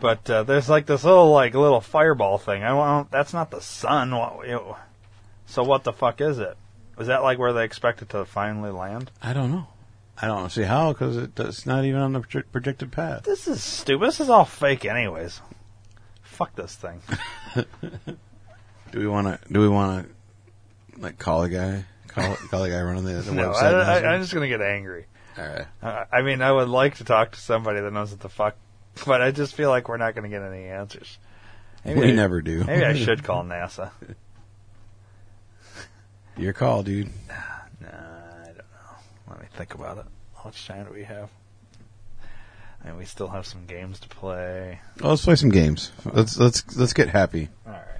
but uh, there's like this little like little fireball thing. I don't. That's not the sun. What, you know, so what the fuck is it? Is that like where they expect it to finally land? I don't know. I don't see how because it, it's not even on the proje- projected path. This is stupid. This is all fake, anyways. Fuck this thing. (laughs) Do we want to? Do we want to like call a guy? Call call a guy running the, the No, website. I, I, I'm just gonna get angry. All right. Uh, I mean, I would like to talk to somebody that knows what the fuck, (laughs) but I just feel like we're not gonna get any answers. Maybe we I- never do. Maybe I should (laughs) call NASA. Your call, dude. Nah, I don't know. Let me think about it. How much time do we have? And we still have some games to play. Well, let's play some games. Let's let's let's get happy. All right.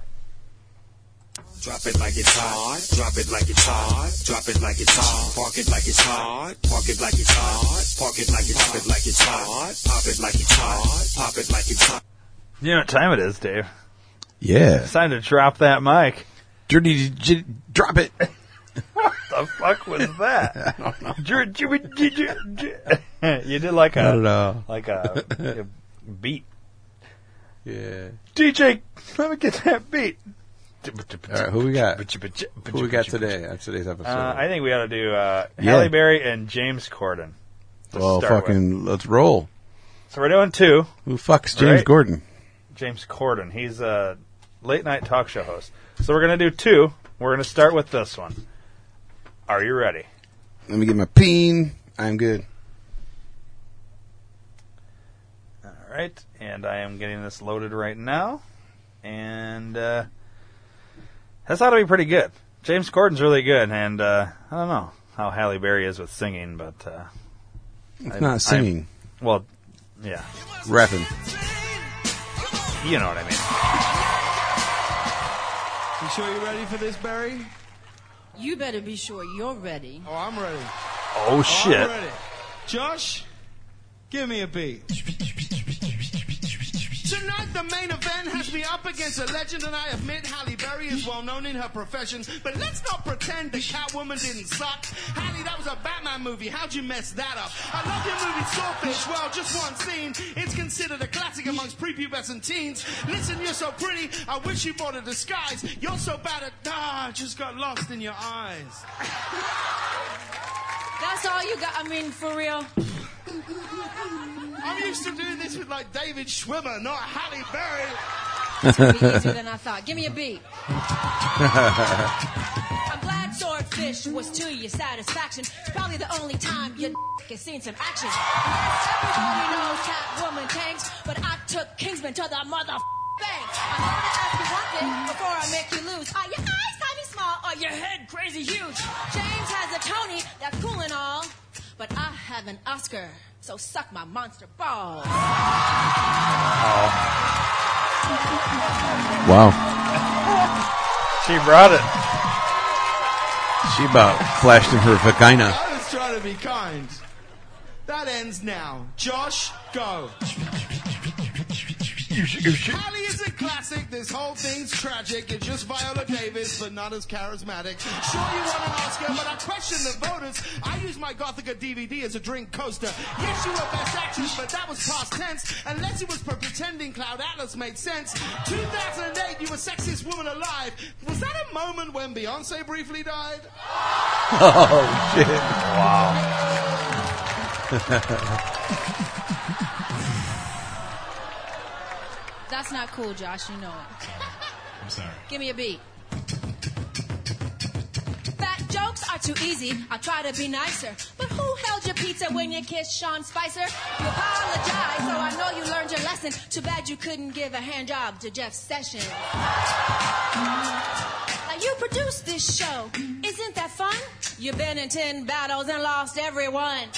Drop it like it's hot. Drop it like it's hot. Drop it like it's hot. Park it like it's hot. Park it like it's hot. Park it like it's hot. Pop it like it's hot. Pop it like it's hot. Pop it like it's hot. You know what time it is, Dave? Yeah. It's time to drop that mic. Dirty, j- drop it. (laughs) What the fuck was that? (laughs) (laughs) You did like I don't a know. like a, a beat. Yeah. DJ, let me get that beat. All right, who we got? Who we got today on today's episode? Uh, I think we ought to do uh, Yeah. Halle Berry and James Corden. to well, start with. fucking, let's roll. So we're doing two. Who fucks James Right. Gordon? James Corden. He's a late night talk show host. So we're gonna do two. We're gonna start with this one. Are you ready? Let me get my peen. I'm good. All right, and I am getting this loaded right now, and uh, that's ought to be pretty good. James Corden's really good, and uh, I don't know how Halle Berry is with singing, but uh, It's I- not singing, well, yeah, rapping. you know what I mean. You sure you're ready for this, Barry? You better be sure you're ready. Oh, I'm ready. Oh Oh, shit! I'm ready. Josh, give me a beat. (laughs) Tonight, the main event has me up against a legend, and I admit Halle Berry is well known in her profession. But let's not pretend the Catwoman didn't suck. Halle, that was a Batman movie. How'd you mess that up? I love your movie Swordfish. Well, just one scene. It's considered a classic amongst prepubescent teens. Listen, you're so pretty. I wish you bought a disguise. You're so bad at ah, just got lost in your eyes. That's all you got. I mean, for real. I'm used to doing this with like David Schwimmer, not Halle Berry. It's gonna be easier than I thought. Give me a beat. (laughs) I'm glad Swordfish was to your satisfaction. It's probably the only time you (laughs) has seen some action. Yes, everybody knows Catwoman tanks, but I took Kingsman to the mother bank. I'm gonna ask you one thing before I make you lose. Are your eyes tiny small or your head crazy huge? James has a Tony, that's cool and all, but I have an Oscar. So suck my monster balls. Wow. She brought it. She about flashed in her vagina. I was trying to be kind. That ends now. Josh, go. Halle is a classic. This whole thing's tragic. You're just Viola Davis, but not as charismatic. Sure, you won an Oscar, but I question the voters. I use my Gothika DVD as a drink coaster. Yes, you were best actress, but that was past tense. Unless it was for pretending Cloud Atlas made sense. 2008, you were sexiest woman alive. Was that a moment when Beyonce briefly died? (laughs) Oh shit! (laughs) That's not cool, Josh. You know it. I'm sorry. Give me a beat. Fat jokes are too easy. I try to be nicer. But who held your pizza when you kissed Sean Spicer? You apologize, so I know you learned your lesson. Too bad you couldn't give a hand job to Jeff Sessions. Now you produced this show. Isn't that fun? You've been in ten battles and lost every one.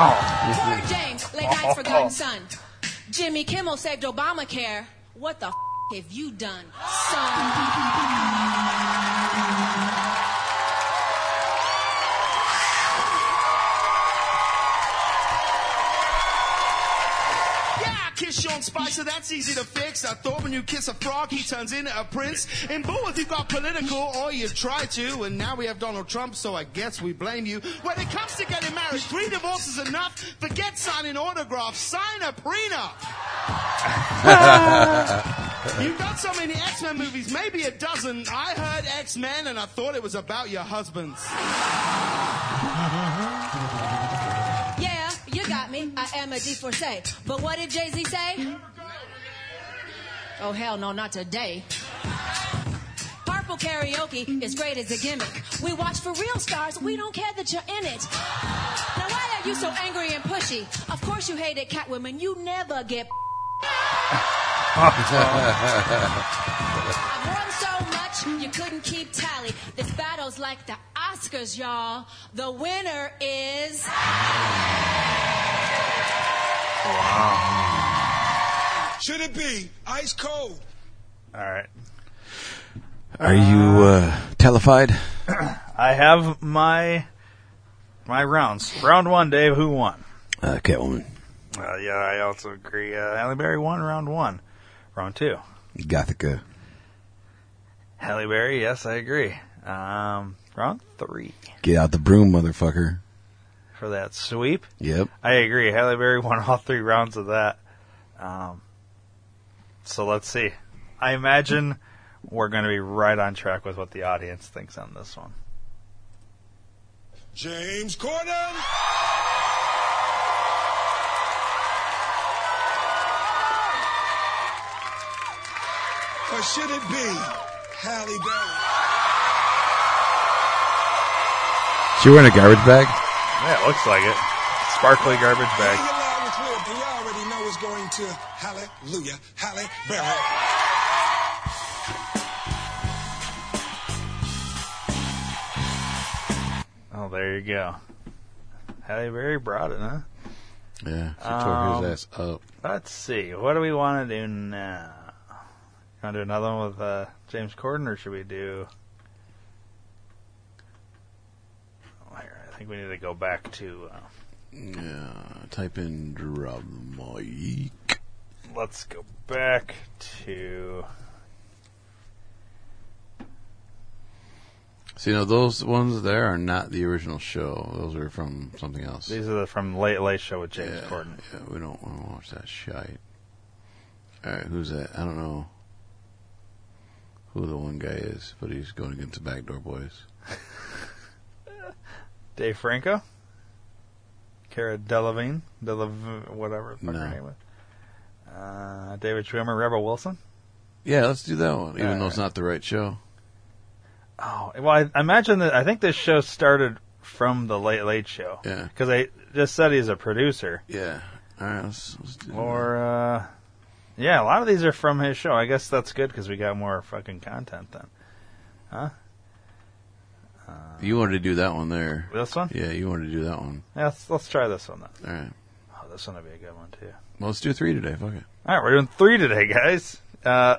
Oh, Poor James, late night's forgotten (laughs) son. Jimmy Kimmel saved Obamacare. What the f- have you done, son? Sean Spicer, that's easy to fix. I thought when you kiss a frog, he turns into a prince. And In Bull, you got political, or you try to, and now we have Donald Trump, so I guess we blame you. When it comes to getting married, three divorces enough. Forget signing autographs, sign a prenup. (laughs) You've got so many X-Men movies, maybe a dozen. I heard X-Men and I thought it was about your husbands. Got me. I am a divorcee. But what did Jay Z say? Oh, hell no, not today. Carpool Karaoke is great as a gimmick. We watch for real stars, we don't care that you're in it. Now, why are you so angry and pushy? Of course, you hated Catwoman. You never get. (laughs) I've won so much, you couldn't keep tally. This battle's like the Oscars, y'all. The winner is. Should it be ice cold? All right. Are you uh, telefied? (clears throat) I have my my rounds. Round one, Dave. Who won? Uh, Catwoman. Uh, yeah, I also agree. Uh, Halle Berry won round one. Round two, Gothika. Halle Berry. Yes, I agree. Um, round three Get out the broom, motherfucker. For that sweep. Yep. I agree. Halle Berry won all three rounds of that. Um, so let's see. I imagine we're going to be right on track with what the audience thinks on this one. James Corden. Or should it be Halle Berry? She wearing a garbage bag? Yeah, it looks like it. Sparkly garbage bag. along with me, and you already know it's going to Hallelujah, Halle Berry. Oh, there you go. Halle Berry brought it, huh? Yeah. She Um, tore his ass up. Let's see. What do we want to do now? You want to do another one with uh, James Corden, or should we do? Oh, here, I think we need to go back to. Uh, Yeah. Type in drop mic. let's go back to. See, know those ones there are not the original show. Those are from something else. These are the, from Late Late Show with James yeah, Corden. Yeah, we don't want to watch that shite. All right, who's that? I don't know who the one guy is, but he's going against the Backdoor Boys. (laughs) Dave Franco, Cara Delevingne, Delev- whatever the fuck No. her name was. Uh, David Schwimmer, Rebel Wilson. Yeah, let's do that one, even All though it's not the right show. Oh, well, I I imagine that I think this show started from the Late Late Show. Yeah. Because I just said he's a producer. Yeah. All right, let's, let's do Or, uh, yeah, a lot of these are from his show. I guess that's good because we got more fucking content then. that. You wanted to do that one there. This one? Yeah, you wanted to do that one. Yeah, let's, let's try this one then. All right. Oh, this one would be a good one too. Well, let's do three today. Fuck it. All right, we're doing three today, guys. Uh,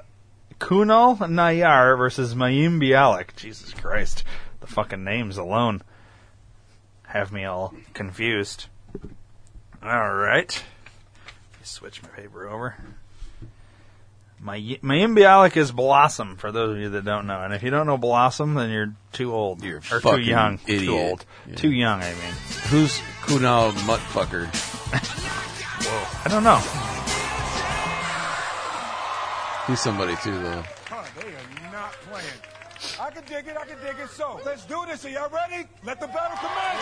Kunal Nayyar versus Mayim Bialik. Jesus Christ. The fucking names alone have me all confused. All right. Let me switch my paper over. May- Mayim Bialik is Blossom, for those of you that don't know. And if you don't know Blossom, then you're too old. You're or too fucking young. Too old. Yeah. Too young, I mean. Who's Kunal Muttfucker? Whoa. (laughs) I don't know. He's somebody too, though. Huh, they are not playing. I can dig it, I can dig it. So, let's do this. Are y'all ready? Let the battle commence.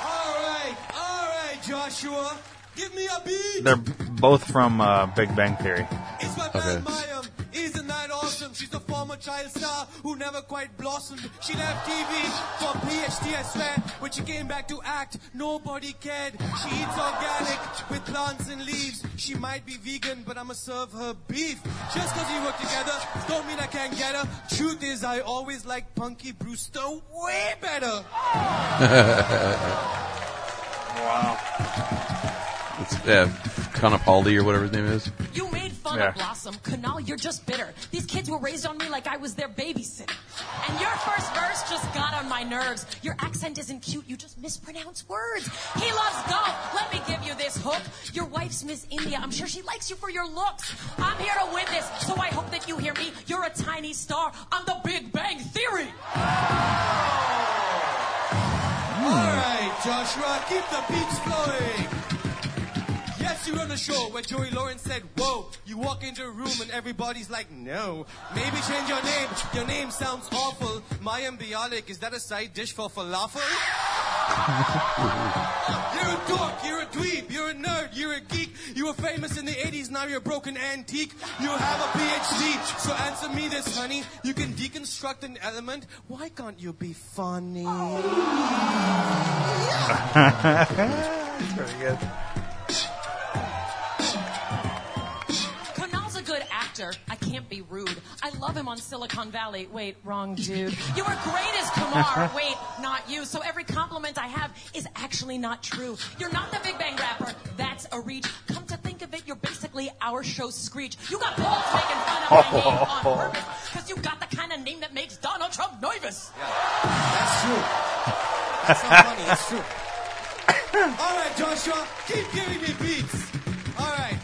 All right, all right, Joshua. Give me a beat. They're both from uh, Big Bang Theory. It's my Okay. friend Mayim. Isn't that awesome? She's a former child star who never quite blossomed. She left TV for PhD, I swear. When she came back to act, nobody cared. She eats organic with plants and leaves. She might be vegan, but I'ma serve her beef. Just cause we work together, don't mean I can't get her. Truth is, I always liked Punky Brewster way better. (laughs) It's uh, Conopaldi or whatever his name is. You made fun Yeah. of Blossom. Kunal, you're just bitter. These kids were raised on me like I was their babysitter. And your first verse just got on my nerves. Your accent isn't cute, you just mispronounce words. He loves golf. Let me give you this hook. Your wife's Miss India. I'm sure she likes you for your looks. I'm here to win this, so I hope that you hear me. You're a tiny star on the Big Bang Theory. All right, Joshua, keep the beats flowing. Yes, you run the show where Joey Lawrence said, Whoa. You walk into a room and everybody's like, No. Maybe change your name. Your name sounds awful. Mayim Bialik, is that a side dish for falafel? (laughs) you're a dork, you're a dweeb, you're a nerd, you're a geek. You were famous in the 80s, now you're a broken antique. You have a PhD, so answer me this, honey. You can deconstruct an element. Why can't you be funny? (laughs) Very good. Can't be rude. I love him on Silicon Valley. Wait, wrong dude. You were great as Kumar. (laughs) Wait, not you. So every compliment I have is actually not true. You're not the Big Bang rapper. That's a reach. Come to think of it, you're basically our show's screech. You got balls making fun of my name on (laughs) oh. purpose. Because you got the kind of name that makes Donald Trump nervous. Yeah. That's true. That's not funny, it's true. (laughs) All right, Joshua, keep giving me beats. All right.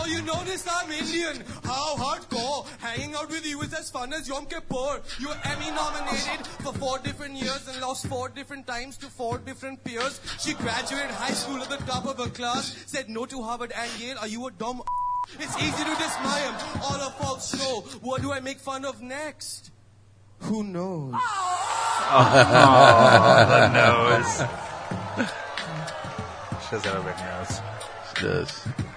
So you notice I'm Indian. How hardcore. Hanging out with you is as fun as Yom Kippur. You were Emmy nominated for four different years and lost four different times to four different peers. She graduated high school at the top of her class, said no to Harvard and Yale. Are you a dumb (laughs) It's easy to dismay him. All her faults show. What do I make fun of next? Who knows? Oh, the nose. She has got a big nose. She does.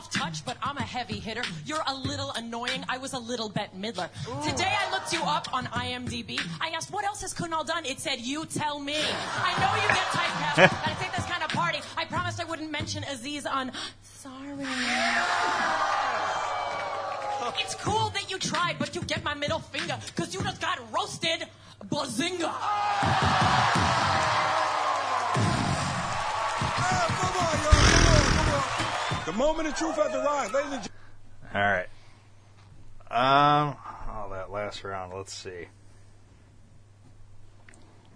You've got a soft touch, but I'm a heavy hitter. You're a little annoying. I was a little Bette Midler. Today I looked you up on IMDb. I asked, what else has Kunal done? It said, you tell me. I know you get typecast, (laughs) but I think this kind of party. I promised I wouldn't mention Aziz on Sorry. It's cool that you tried, but you get my middle finger, because you just got roasted. Bazinga. The moment of truth has arrived. Ladies and gentlemen. All right. Um, oh, that last round. Let's see.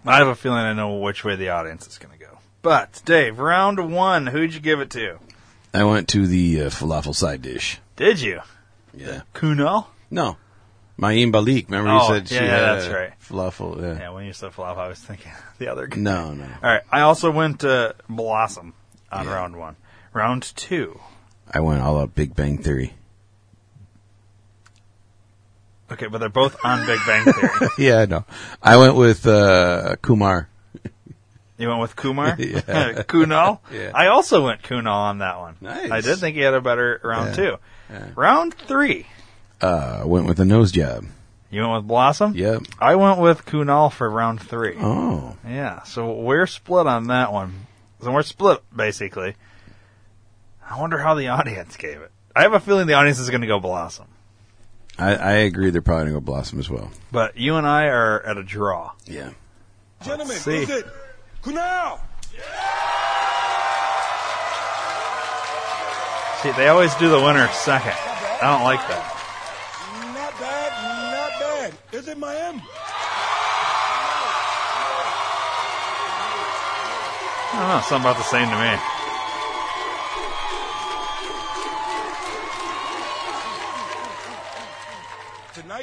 I have a feeling I know which way the audience is going to go. But Dave, round one, who'd you give it to? I went to the uh, falafel side dish. Did you? Yeah. Kuno? No. Mayim Bialik. Remember Oh, you said she yeah, had that's a right. falafel? Yeah. Yeah, when you said flop, I was thinking (laughs) the other guy. No, no. All right. I also went to Blossom on Yeah. round one. Round two. I went all out Big Bang Theory. Okay, but they're both on Big Bang Theory. (laughs) yeah, I know. I went with uh, Kumar. You went with Kumar? (laughs) Yeah. (laughs) Kunal? Yeah. I also went Kunal on that one. Nice. I did think he had a better round Yeah. two. Yeah. Round three. Uh, went with a nose job. You went with Blossom? Yep. I went with Kunal for round three. Oh. Yeah, so we're split on that one. So we're split, basically. I wonder how the (laughs) audience gave it. I have a feeling the audience is going to go Blossom. I, I agree. They're probably gonna go Blossom as well. But you and I are at a draw. Yeah. Gentlemen, see. is it Kunal? See, they always do the winner second. I don't like that. Not bad, not bad. Is it Mayim? I don't know, something about the same to me.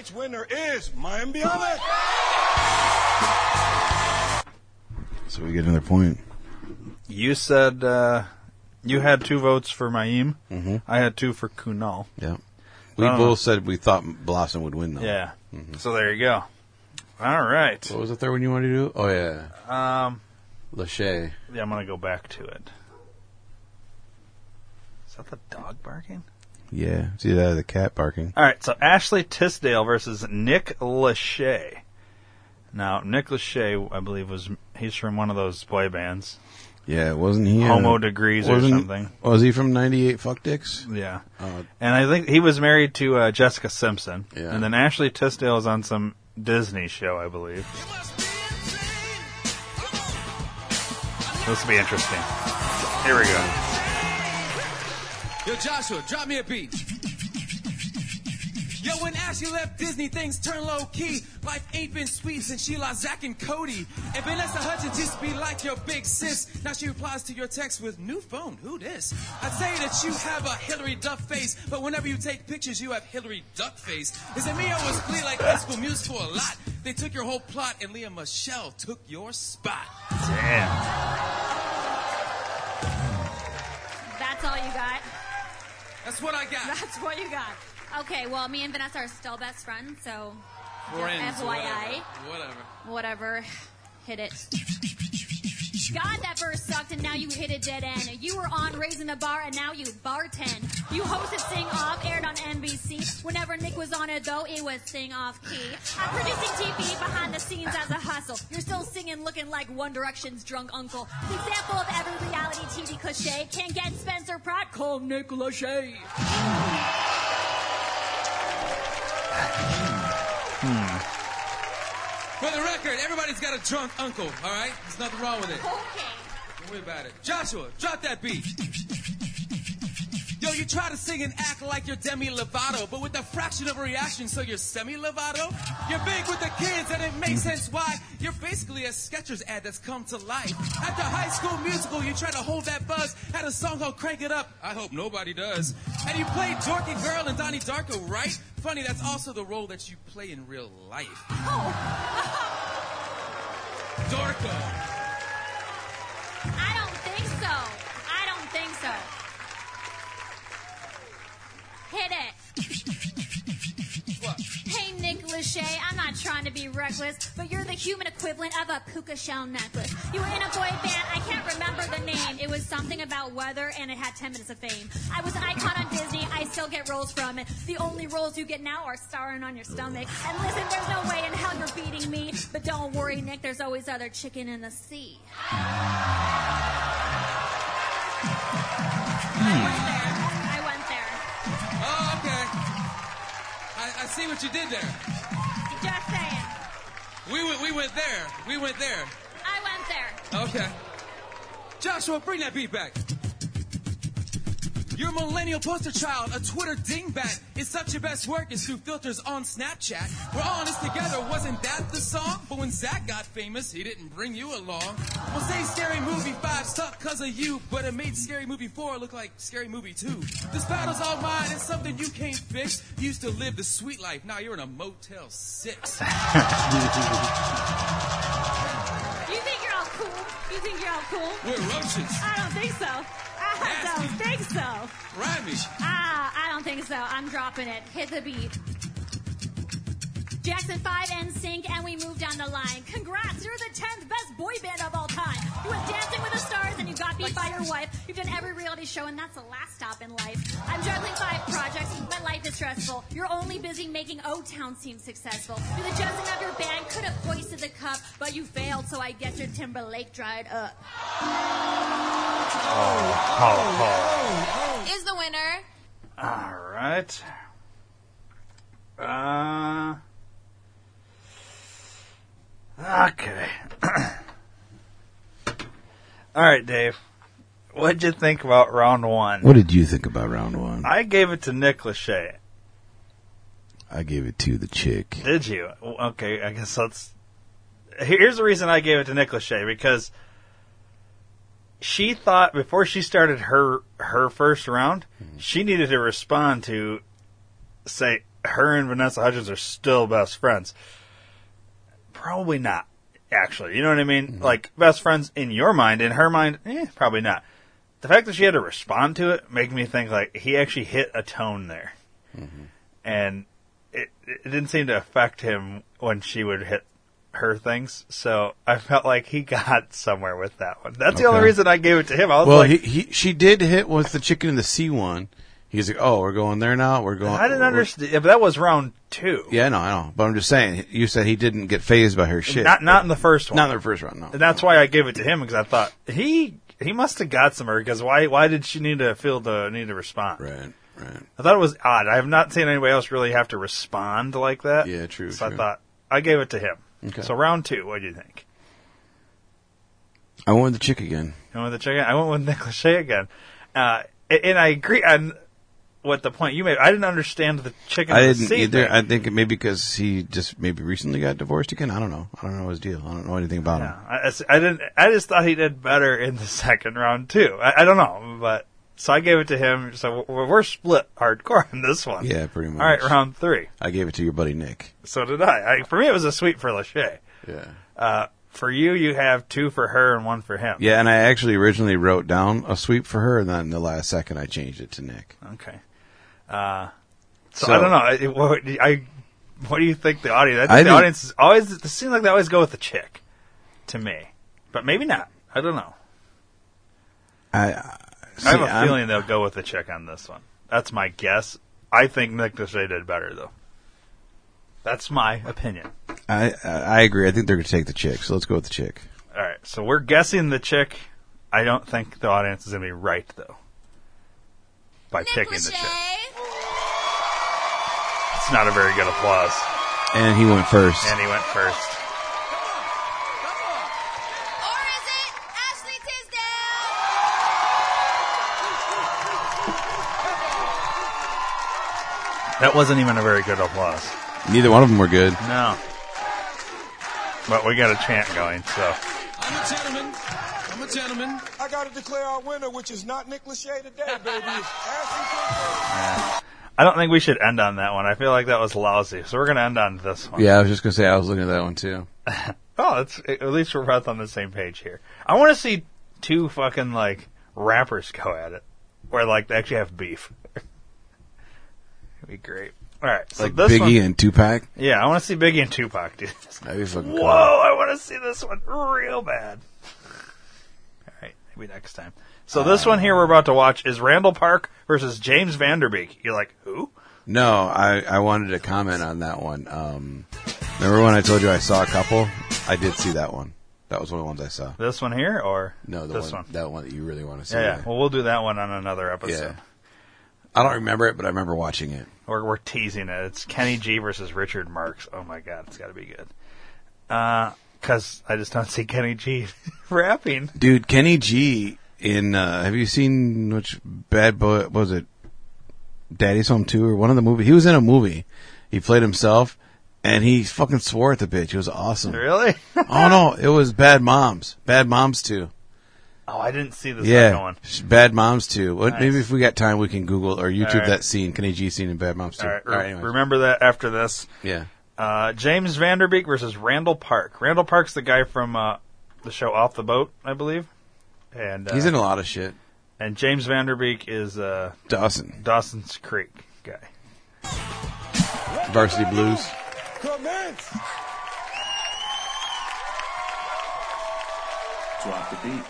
Tonight's winner is Mayim Bialik. So we get another point. You said uh, you had two votes for Maim. Mm-hmm. I had two for Kunal. Yeah. We Uh, both said we thought Blossom would win though. Yeah. So there you go. All right. What was the third one you wanted to do? Oh yeah. Um, Lachey. yeah, I'm gonna go back to it. Is that the dog barking? Yeah. See that the cat barking. All right, so Ashley Tisdale versus Nick Lachey. Now, Nick Lachey, I believe, was he's from one of those boy bands, Yeah, wasn't he? Homo Degrees or something. Was he from '98 Fuck Dicks? Yeah, Uh, and I think he was married to uh, Jessica Simpson. Yeah. And then Ashley Tisdale is on some Disney show, I believe. This will be interesting. Here we go. Yo, Joshua, drop me a beat. Yo, when Ashley left Disney, things turned low key. Life ain't been sweet since she lost Zack and Cody. And Vanessa Hudgens used to be like your big sis. Now she replies to your text with new phone. Who this? I'd say that you have a Hilary Duff face, but whenever you take pictures, you have Hillary Duck face. Is it me or was Glee like High School Musical a lot? They took your whole plot, and Lea Michele took your spot. That's That's what I got. That's what you got. Okay, well, me and Vanessa are still best friends, so Friends, FYI. Whatever. whatever. Hit it. God, that verse sucked, and now you hit a dead end. You were on raising the bar, and now you bartend. You hosted Sing Off, aired on NBC. Whenever Nick was on it, though, it was Sing Off Key. I'm producing TV behind the scenes as a hustle. You're still singing, looking like One Direction's drunk uncle. Example of every reality TV cliche can't get Spencer Pratt. Call Nick Lachey. For the record, everybody's got a drunk uncle, all right? There's nothing wrong with it. Okay. Don't worry about it. Joshua, drop that beat. Yo, you try to sing and act like you're Demi Lovato, but with a fraction of a reaction, so you're semi Lovato. You're big with the kids, and it makes sense why you're basically a Skechers ad that's come to life. After High School Musical, you try to hold that buzz. Had a song called "Crank It Up." I hope nobody does. And you played Dorky Girl in Donnie Darko, right? Funny, that's also the role that you play in real life. Oh. (laughs) Dorko. Hit it. Hey, Nick Lachey, I'm not trying to be reckless, but you're the human equivalent of a puka shell necklace. You were in a boy band, I can't remember the name. It was something about weather, and it had 10 minutes of fame. I was an icon on Disney, I still get roles from it. The only roles you get now are starring on your stomach. And listen, there's no way in hell you're beating me, but don't worry, Nick, there's always other chicken in the sea. I see what you did there. Just saying. We went, we went there. We went there. I went there. Okay. Joshua, bring that beat back. You're a millennial poster child, a Twitter dingbat. It's such your best work is through filters on Snapchat. We're all in this together, wasn't that the song? But when Zac got famous, he didn't bring you along. Well, say Scary Movie 5 stuck cause of you, but it made Scary Movie 4 look like Scary Movie 2. This battle's all mine, it's something you can't fix. You used to live the sweet life, now you're in a Motel 6. (laughs) You think you're all cool? We're roaches. I don't think so. I don't Nasty. think so. Rhyme Ah, I don't think so. I'm dropping it. Hit the beat. Jackson 5 and NSYNC, and we move down the line. Congrats, you're the 10th best boy band of all time. You went Dancing with the Stars and you got beat by your wife. You've done every reality show, and that's the last stop in life. I'm juggling five projects. My life is stressful. You're only busy making O Town seem successful. You're the Justin of your band, could have hoisted the cup, but you failed, so I guess your Timberlake dried up. Is the winner. All right. Uh. Okay. (clears throat) All right, Dave. What'd you think about round one? What did you think about round one? I gave it to Nick Lachey. I gave it to the chick. Did you? Okay, I guess let's. Here's the reason I gave it to Nick Lachey because she thought before she started her her first round, hmm. she needed to respond to say her and Vanessa Hudgens are still best friends. Probably not, actually. You know what I mean? Like best friends in your mind, in her mind, eh, probably not. The fact that she had to respond to it made me think like he actually hit a tone there, and it, it didn't seem to affect him when she would hit her things. So I felt like he (laughs) got somewhere with that one. That's the only reason I gave it to him. I was Well, like, he, he she did hit with the chicken in the C one. He's like, oh, we're going there now. We're going. I didn't understand. Yeah, but that was round two. Yeah, no, I know. But I'm just saying. You said he didn't get phased by her shit. Not not in the first one. Not in the first round. No. And that's why I gave it to him because I thought he he must have got somewhere because why why did she need to feel the need to respond? Right. Right. I thought it was odd. I have not seen anybody else really have to respond like that. Yeah, true, So I thought I gave it to him. Okay. So round two, what do you think? I went with the chick again. I went with the again. I went with Nick Lachey again, uh, and and I agree. And what the point you made. I didn't understand the chicken. I didn't either. thing. I think maybe because he just maybe recently got divorced again. I don't know. I don't know his deal. I don't know anything about him. Yeah, I, I- I didn't. I just thought he did better in the (laughs) second round too. I, I don't know, but so I gave it to him. So we're, we're split hardcore on this one. Yeah, pretty much. All right, round three. I gave it to your buddy Nick. So did I. I for me, it was a sweep for Lachey. Yeah. Uh, for you, you have two for her and one for him. Yeah, and I actually originally wrote down a sweep for her, and then the last second I changed it to Nick. Okay. Uh, so, So- I don't know. I, what, I, what do you think the audience? I think I the think- audience is always. It seems like they always go with the chick, to me, but maybe not. I don't know. I, I have see, a I'm- feeling they'll go with the chick on this one. That's my guess. I think Nick Lachey did better though. That's my opinion. I I I agree. I think they're going to take the chick. So let's go with the chick. All right, so we're guessing the chick. I don't think the audience is going to be right though. By picking the chick, it's not a very good applause. And he went first. And he went first. That wasn't even a very good applause. Neither one of them were good. No. But we got a chant going, so. I'm a gentleman. I'm a gentleman. I got to declare our winner, which is not Nick Lachey today, baby. Ashley I don't think we should end on that one. I feel like that was lousy. So we're going to end on this one. Yeah, I was just going to say I was looking at that one too. (laughs) Oh, it's, at least we're both on the same page here. I want to see two fucking, like, rappers go at it. Where, like, they actually have beef. (laughs) It'd be great. Alright, so like Biggie one, and Tupac. Yeah, I want to see Biggie and Tupac do this. (laughs) That'd be fucking Whoa, cool. I want to see this one real bad. All right, maybe next time. So this one here we're about to watch is Randall Park versus James Van Der Beek. You're like, who? No, I, I wanted to comment on that one. Um, remember when I told you I saw a couple? I did see that one. That was one of the ones I saw. This one here or No, the this one, one? that one that you really want to see. Yeah, yeah. Well, we'll do that one on another episode. Yeah. I don't remember it, but I remember watching it. We're, we're teasing it. It's Kenny G versus Richard Marx. Oh my god, it's got to be good. Uh, cause I just don't see Kenny G (laughs) rapping. Dude, Kenny G in uh have you seen which bad boy was it? Daddy's Home 2 or one of the movie. He was in a movie. He played himself and he fucking swore at the bitch. It was awesome. Really? (laughs) oh no, it was Bad Moms. Bad Moms 2. Oh, I didn't see the yeah. second one. Bad Moms 2. What Nice. maybe if we got time we can Google or YouTube right. that scene, Kenny G scene in Bad Moms 2. All right, All right, anyways. remember that after this. Yeah. Uh, James Van Der Beek versus Randall Park. Randall Park's the guy from uh, the show Off the Boat, I believe. And uh, He's in a lot of shit. And James Van Der Beek is uh, Dawson. Dawson's Creek guy. Varsity Blues. Commence. Drop the beat.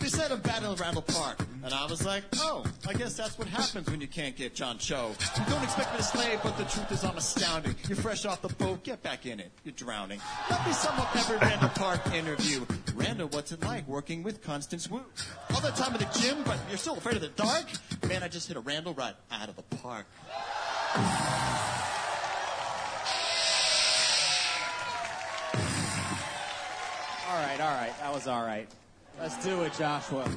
They said a battle of Randall Park, and I was like, oh, I guess that's what happens when you can't get John Cho. You don't expect me to slay, but the truth is I'm astounding. You're fresh off the boat, get back in it. You're drowning. Let me sum up every Randall Park interview. Randall, what's it like working with Constance Wu? All that time at the gym, but you're still afraid of the dark? Man, I just hit a Randall right out of the park. All right, all right. That was all right. Let's do it, Joshua.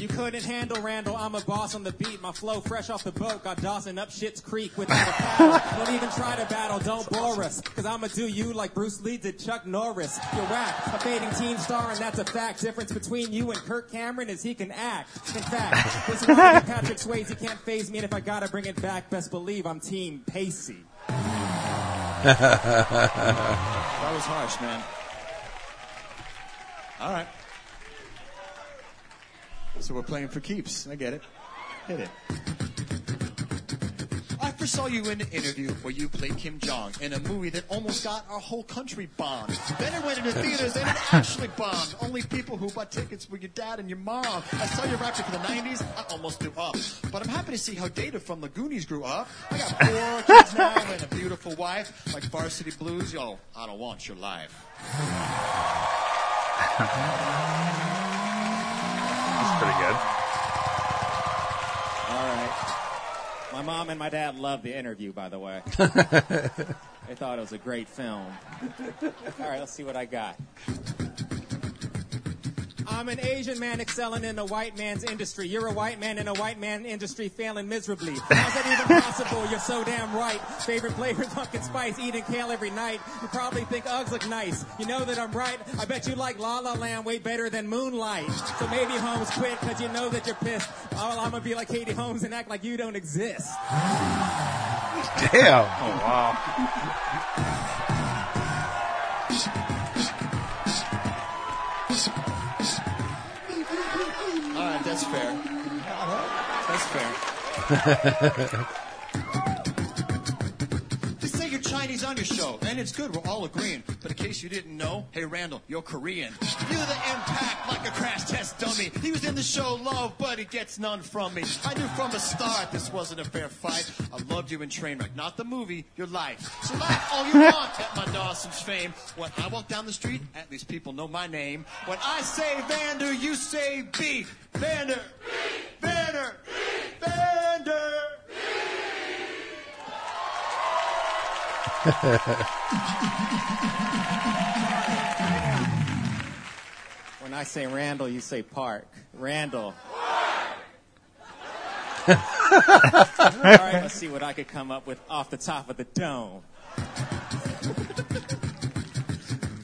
You couldn't handle Randall. I'm a boss on the beat. My flow fresh off the boat. Got Dawson up Shit's Creek without a paddle. Don't even try to battle. Don't bore us. Cause I'ma do you like Bruce Lee did Chuck Norris. You're whack. A fading teen star and that's a fact. Difference between you and Kirk Cameron is he can act. In fact, this one Patrick Swayze. He can't phase me. And if I gotta bring it back, best believe I'm Team Pacey. (laughs) That was harsh, man. All right. So we're playing for keeps. I get it. Hit it. I first saw you in an interview where you played Kim Jong in a movie that almost got our whole country bombed. Then it went into theaters and it actually bombed. Only people who bought tickets were your dad and your mom. I saw your rapping for the 90s. I almost threw up. But I'm happy to see how Data from the Goonies grew up. I got four kids now and a beautiful wife. Like Varsity Blues, yo, I don't want your life. That's pretty good. All right. My mom and my dad loved the interview, by the way. (laughs) they thought it was a great film. All right, let's see what I got. I'm an Asian man excelling in a white man's industry. You're a white man in a white man industry failing miserably. How's that even possible? You're so damn right. Favorite flavor pumpkin (laughs) spice, eating kale every night. You probably think Uggs look nice. You know that I'm right. I bet you like La La Land way better than Moonlight. So maybe Holmes quit because you know that you're pissed. Oh, I'm gonna be like Katie Holmes and act like you don't exist. Damn. Oh wow. That's fair. That's fair. (laughs) on your show, and it's good. We're all agreeing. But in case you didn't know, hey Randall, you're Korean. You're the impact like a crash test dummy. He was in the show Love, but he gets none from me. I knew from the start this wasn't a fair fight. I loved you in Trainwreck, not the movie, your life. So laugh all you (laughs) want at my Dawson's fame. When I walk down the street, at least people know my name. When I say Vander, you say beef. Vander, Beef. Vander, Beef. Vander. (laughs) When I say Randall, you say Park. Randall. (laughs) All right, let's see what I could come up with off the top of the dome.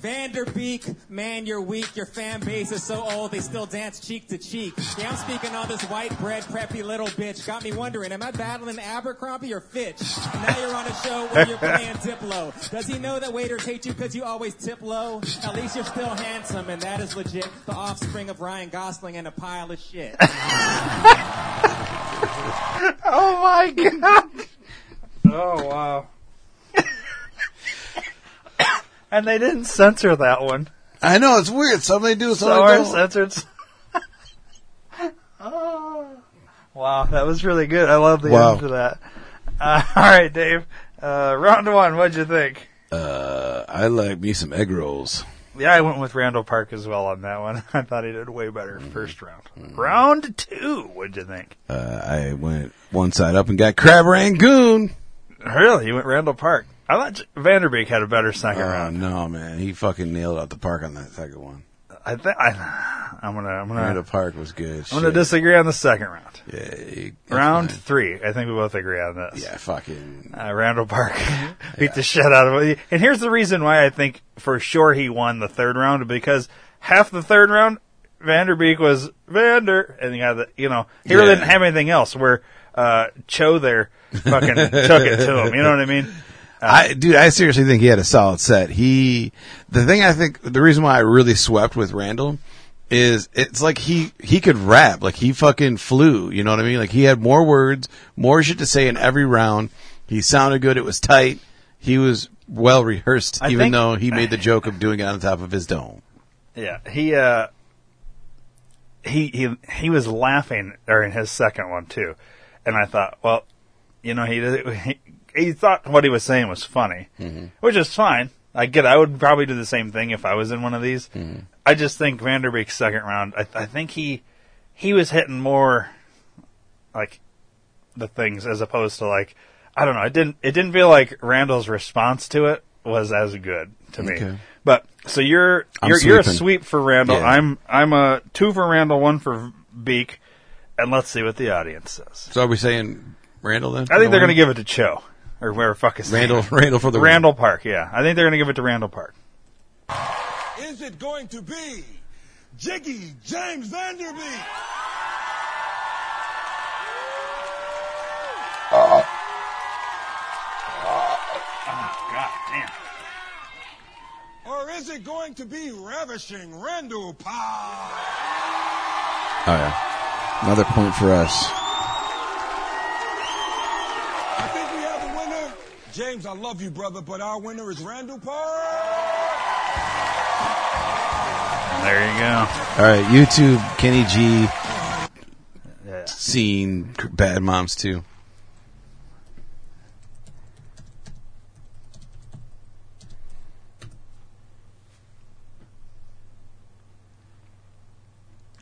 Van Der Beek, man, you're weak. Your fan base is so old, they still dance cheek to cheek. Yeah, I'm speaking on this white bread, preppy little bitch. Got me wondering, am I battling Abercrombie or Fitch? Now you're on a show where you're playing Diplo. Does he know that waiters hate you because you always tip low? At least you're still handsome, and that is legit. The offspring of Ryan Gosling and a pile of shit. (laughs) Oh my god. Oh wow. And they didn't censor that one. I know it's weird. Some they do, some So they don't. censored. (laughs) oh. Wow, that was really good. I love the Wow. end to that. Uh, (laughs) all right, Dave. Uh, round one. What'd you think? Uh, I like me some egg rolls. Yeah, I went with Randall Park as well on that one. (laughs) I thought he did way better first round. Round two. What'd you think? Uh, I went one side up and got crab rangoon. Really, you went Randall Park. I thought Van Der Beek had a better second Oh round. no, man, he fucking nailed out the park on that second one. I think I, I'm gonna, I'm gonna, Randall Park was good. I'm gonna disagree on the second round. Yeah, Round fine. three. I think we both agree on this. Yeah, fucking. Uh, Randall Park (laughs) beat the shit out of it. And here's the reason why I think for sure he won the third round because half the third round, Van Der Beek was Vander, and he got the, you know, he really Yeah. didn't have anything else. Where uh, Cho there fucking took it to him. You know what I mean? (laughs) I, dude, I seriously think he had a solid set. He, the thing I think, the reason why I really swept with Randall is it's like he, he could rap. Like he fucking flew. You know what I mean? Like he had more words, more shit to say in every round. He sounded good. It was tight. He was well rehearsed, I even think- though he made the joke of doing it on top of his dome. Yeah, he uh, he he he was laughing during his second one too, and I thought, well, you know, he he, he thought what he was saying was funny, mm-hmm. which is fine. I get. I would probably do the same thing if I was in one of these. Mm-hmm. I just think Van Der Beek's second round. I, I think he he was hitting more like the things as opposed to like I don't know. It didn't it didn't feel like Randall's response to it was as good to me. Okay. But so you're you're you're a sweep for Randall. Yeah. I'm I'm a two for Randall, one for Beak, and let's see what the audience says. So are we saying Randall then? I think they're going to give it to Cho or where the fuck is Randall, Randall for the win. Randall Park. Yeah, I think they're going to give it to Randall Park. Is it going to be Jiggy James Van Der Beek? Uh. Oh, God damn. Or is it going to be Ravishing Randall Pie? Oh yeah, another point for us. James, I love you, brother, but our winner is Randall Park. There you go. All right, YouTube, Kenny G, Yeah. scene, Bad Moms too.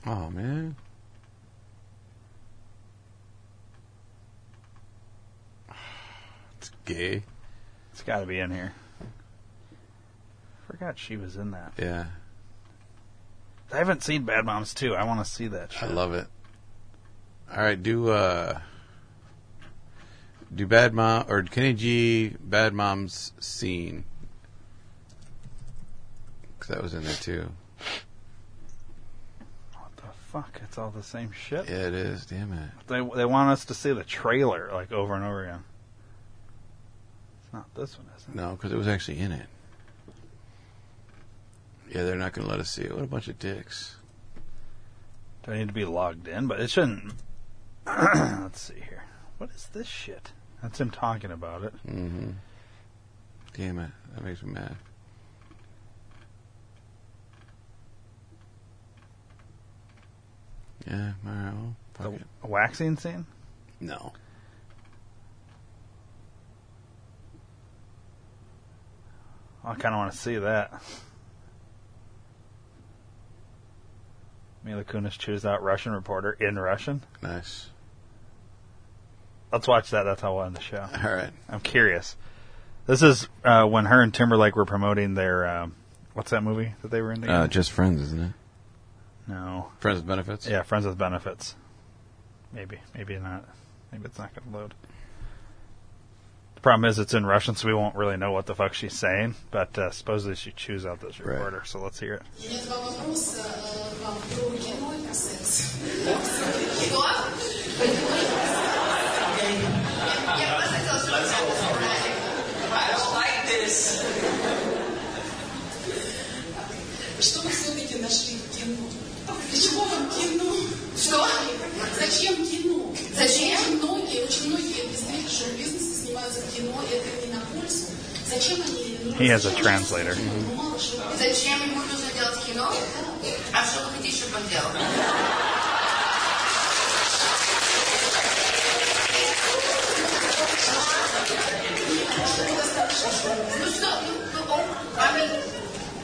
Oh man. Gay. It's got to be in here. Forgot she was in that. Yeah. I haven't seen Bad Moms 2. I want to see that I love it. All right, do uh, do Bad Mom or Kenny G Bad Mom's scene because that was in there too. What the fuck? It's all the same shit. Yeah, it is. Damn it. They they want us to see the trailer like over and over again. Not this one, is it? No, because it was actually in it. Yeah, they're not going to let us see it. What a bunch of dicks. Do I need to be logged in? But it shouldn't. (clears throat) Let's see here. What is this shit? That's him talking about it. Mm-hmm. Damn it. That makes me mad. Yeah, right, well, The it. waxing scene? No. I kind of want to see that. Mila Kunis chews out Russian reporter in Russian. Nice. Let's watch that. That's how I end the show. (laughs) All right. I'm curious. This is uh, when her and Timberlake were promoting their um, what's that movie that they were in together? Uh, just friends, isn't it? no, Friends with benefits? yeah, Friends with Benefits. Maybe, maybe not. Maybe it's not going to load The problem is it's in Russian, so we won't really know what the fuck she's saying. But uh, supposedly she chews out this Right. reporter, so let's hear it. У меня два вопроса э, к вам про кино и про секс. Что? Я просто хотела, чтобы вы это сказали. I don't like this. Что вы все-таки нашли в кино? Для чего вам кино? Что? Зачем кино? Зачем? Очень многие, очень многие представители шоу-бизнеса снимаются в кино, и это не на пользу. Зачем они... ну, He has a зачем translator. Ну, мало что. Зачем ему нужно делать кино? А что вы хотите, чтобы он делал? Ну что, ну, ну, он, а мы-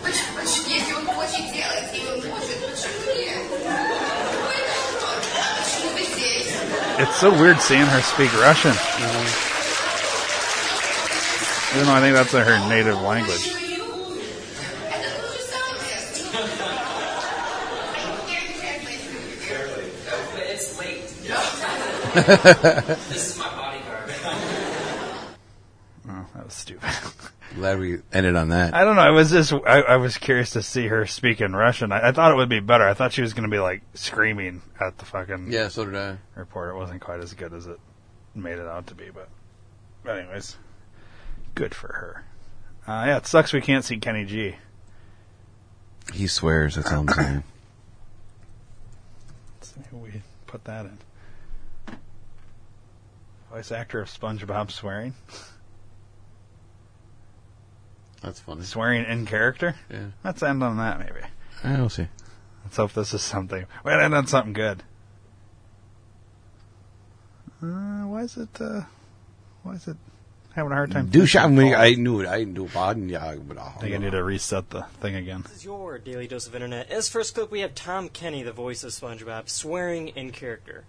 поч- поч- если он хочет делать, и он может, почему нет? Ну, это вот. А почему вы здесь? It's so weird seeing her speak Russian. You know, I think that's her native language. this is my bodyguard. oh, that was stupid. (laughs) Glad we ended on that. I don't know. I was just I, I was curious to see her speak in Russian. I, I thought it would be better. I thought she was going to be like screaming at the fucking Yeah, so did I. report. It wasn't quite as good as it made it out to be, but, but anyways good for her. Uh, yeah, it sucks we can't see Kenny G. He swears, that's all I'm saying. Let's see who we put that in. Voice actor of SpongeBob swearing. That's funny. Swearing in character. Yeah. Let's end on that maybe. I will see. Let's hope this is something. We'll end on something good. Uh, why is it? Uh, why is it having a hard time? Du finishing schauen calls? I knew it. I do baden, ja, but I think I need to reset the thing again. This is your daily dose of internet. As first clip, we have Tom Kenny, the voice of SpongeBob, swearing in character.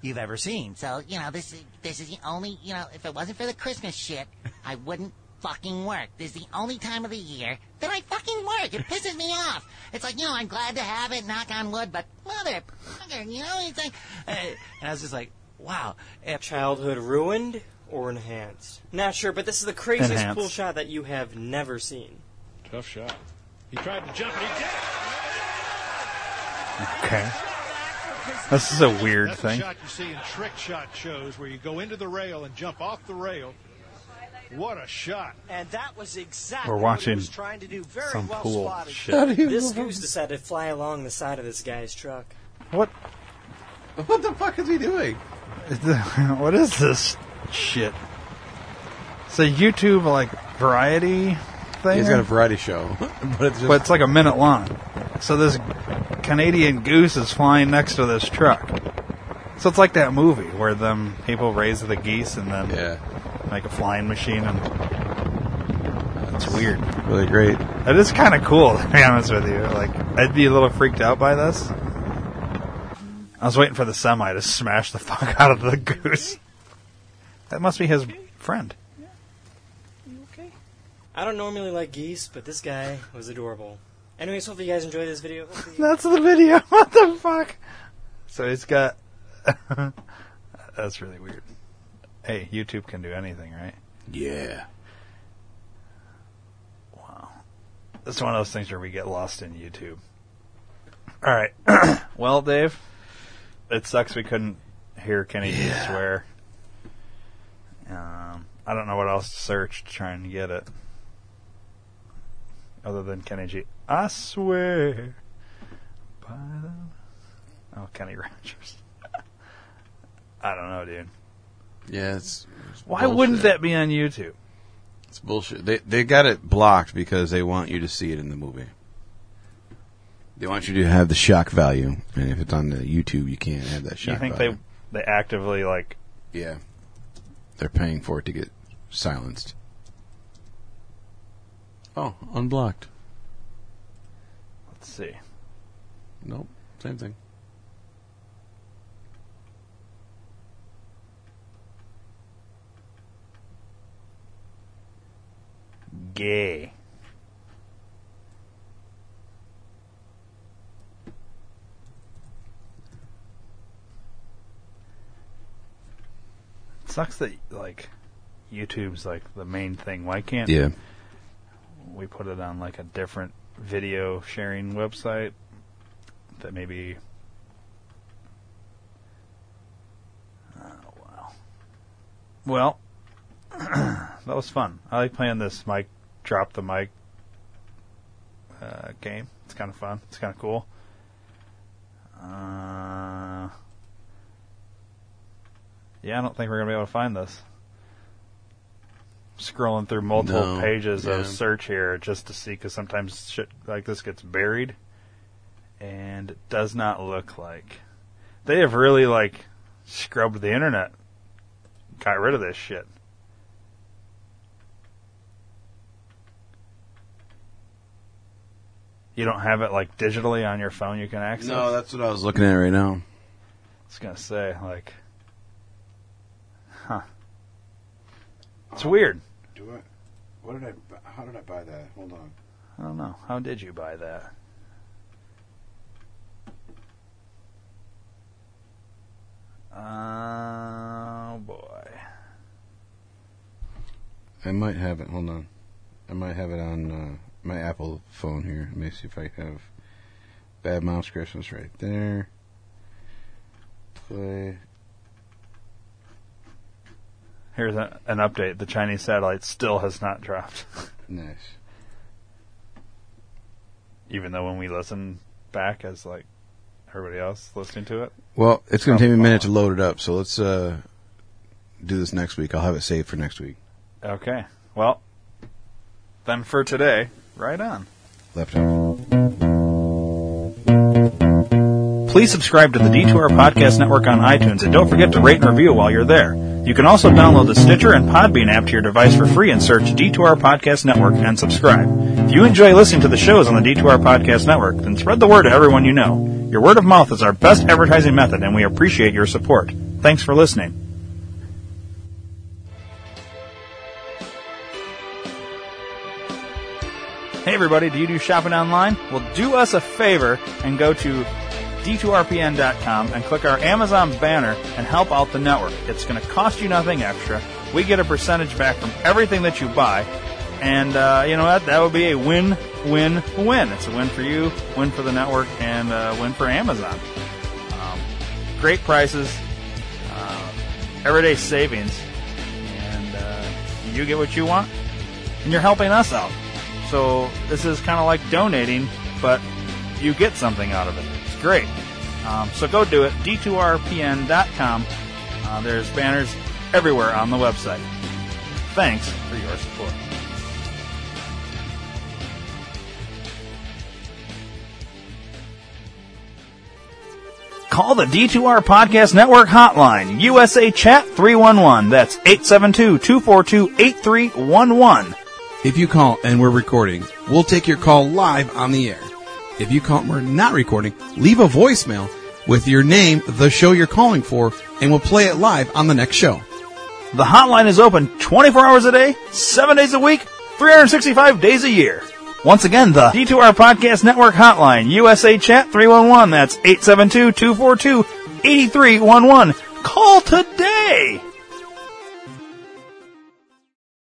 you've ever seen. So, you know, this is this is the only, you know, if it wasn't for the Christmas shit, I wouldn't fucking work. This is the only time of the year that I fucking work. It pisses me off. It's like, you know, I'm glad to have it, knock on wood, but motherfucker, you know, it's like, uh, and I was just like, wow. If Childhood ruined or enhanced? Not sure, but this is the craziest Enhanced. cool shot that you have never seen. Tough shot. He tried to jump and he did. Okay. This is a weird That's thing. the shot you see in trick shot shows where you go into the rail and jump off the rail. What a shot. And that was exactly We're what watching he was trying to do. Very some well cool spotted. shit. This goose decided to fly along the side of this guy's truck. What? What the fuck is he doing? (laughs) what is this shit? It's a YouTube like variety thing. He's got a variety show, (laughs) but it's just but it's like a minute long. So this Canadian goose is flying next to this truck. So it's like that movie where them people raise the geese and then yeah, make a flying machine and it's weird. really great. It is kind of cool (laughs) to be honest with you. Like I'd be a little freaked out by this. I was waiting for the semi to smash the (laughs) fuck out of the goose. That must be his friend. Yeah. You okay? I don't normally like geese, but this guy was adorable. Anyways, hopefully you guys enjoy this video. That's the video. (laughs) What the fuck? So he's got. (laughs) That's really weird. Hey, YouTube can do anything, right? Yeah. Wow. It's one of those things where we get lost in YouTube. All right. (clears throat) well, Dave, it sucks we couldn't hear Kenny G Yeah. swear. Um, I don't know what else to search to try and get it. Other than Kenny G. I swear. By the... Oh, Kenny (laughs) Rogers. I don't know, dude. Yeah, it's. it's Why wouldn't that be on YouTube? It's bullshit. They they got it blocked because they want you to see it in the movie. They want you to have the shock value, and if it's on the YouTube, you can't have that shock you think value. they they actively like? Yeah. They're paying for it to get silenced. Oh, unblocked. Let's see. Nope, same thing. Gay. Sucks that like YouTube's like the main thing. Why can't Yeah. we put it on like a different video sharing website that maybe Oh wow. Well, (clears throat) that was fun. I like playing this mic drop the mic uh, game. It's kind of fun. It's kind of cool. Uh, yeah, I don't think we're gonna be able to find this. Scrolling through multiple No, pages yeah. of search here just to see, because sometimes shit like this gets buried, and it does not look like they have really like scrubbed the internet, got rid of this shit. You don't have it like digitally on your phone. You can access. No, that's what I was looking at right now. I was gonna say like, huh? It's weird. Do I? What did I? How did I buy that? Hold on. I don't know. How did you buy that? Oh boy. I might have it. Hold on. I might have it on uh, my Apple phone here. Let me see if I have Bad Moms Christmas right there. Play. Here's a, an update. The Chinese satellite still has not dropped. (laughs) Nice. Even though when we listen back as like everybody else listening to it. Well, it's going to take me a minute to load it up, so let's uh, do this next week. I'll have it saved for next week. Okay. Well, then for today, right on. Left hand. Please subscribe to the D2R Podcast Network on iTunes and don't forget to rate and review while you're there. You can also download the Stitcher and Podbean app to your device for free and search D2R Podcast Network and subscribe. If you enjoy listening to the shows on the D2R Podcast Network, then spread the word to everyone you know. Your word of mouth is our best advertising method and we appreciate your support. Thanks for listening. Hey everybody, do you do shopping online? Well, do us a favor and go to d2rpn.com and click our Amazon banner and help out the network. It's going to cost you nothing extra. We get a percentage back from everything that you buy. And uh, you know what? That would be a win, win, win. It's a win for you, win for the network, and a win for Amazon. Um, great prices, uh, everyday savings, and uh, you get what you want, and you're helping us out. So this is kind of like donating, but you get something out of it. Great. Um, so go do it. D2RPN.com. Uh, there's banners everywhere on the website. Thanks for your support. Call the D2R Podcast Network hotline, USA Chat 311. That's 872-242-8311. If you call and we're recording, we'll take your call live on the air. If you and we're not recording, leave a voicemail with your name, the show you're calling for, and we'll play it live on the next show. The hotline is open 24 hours a day, 7 days a week, 365 days a year. Once again, the D2R Podcast Network hotline, USA Chat 311. That's 872-242-8311. Call today!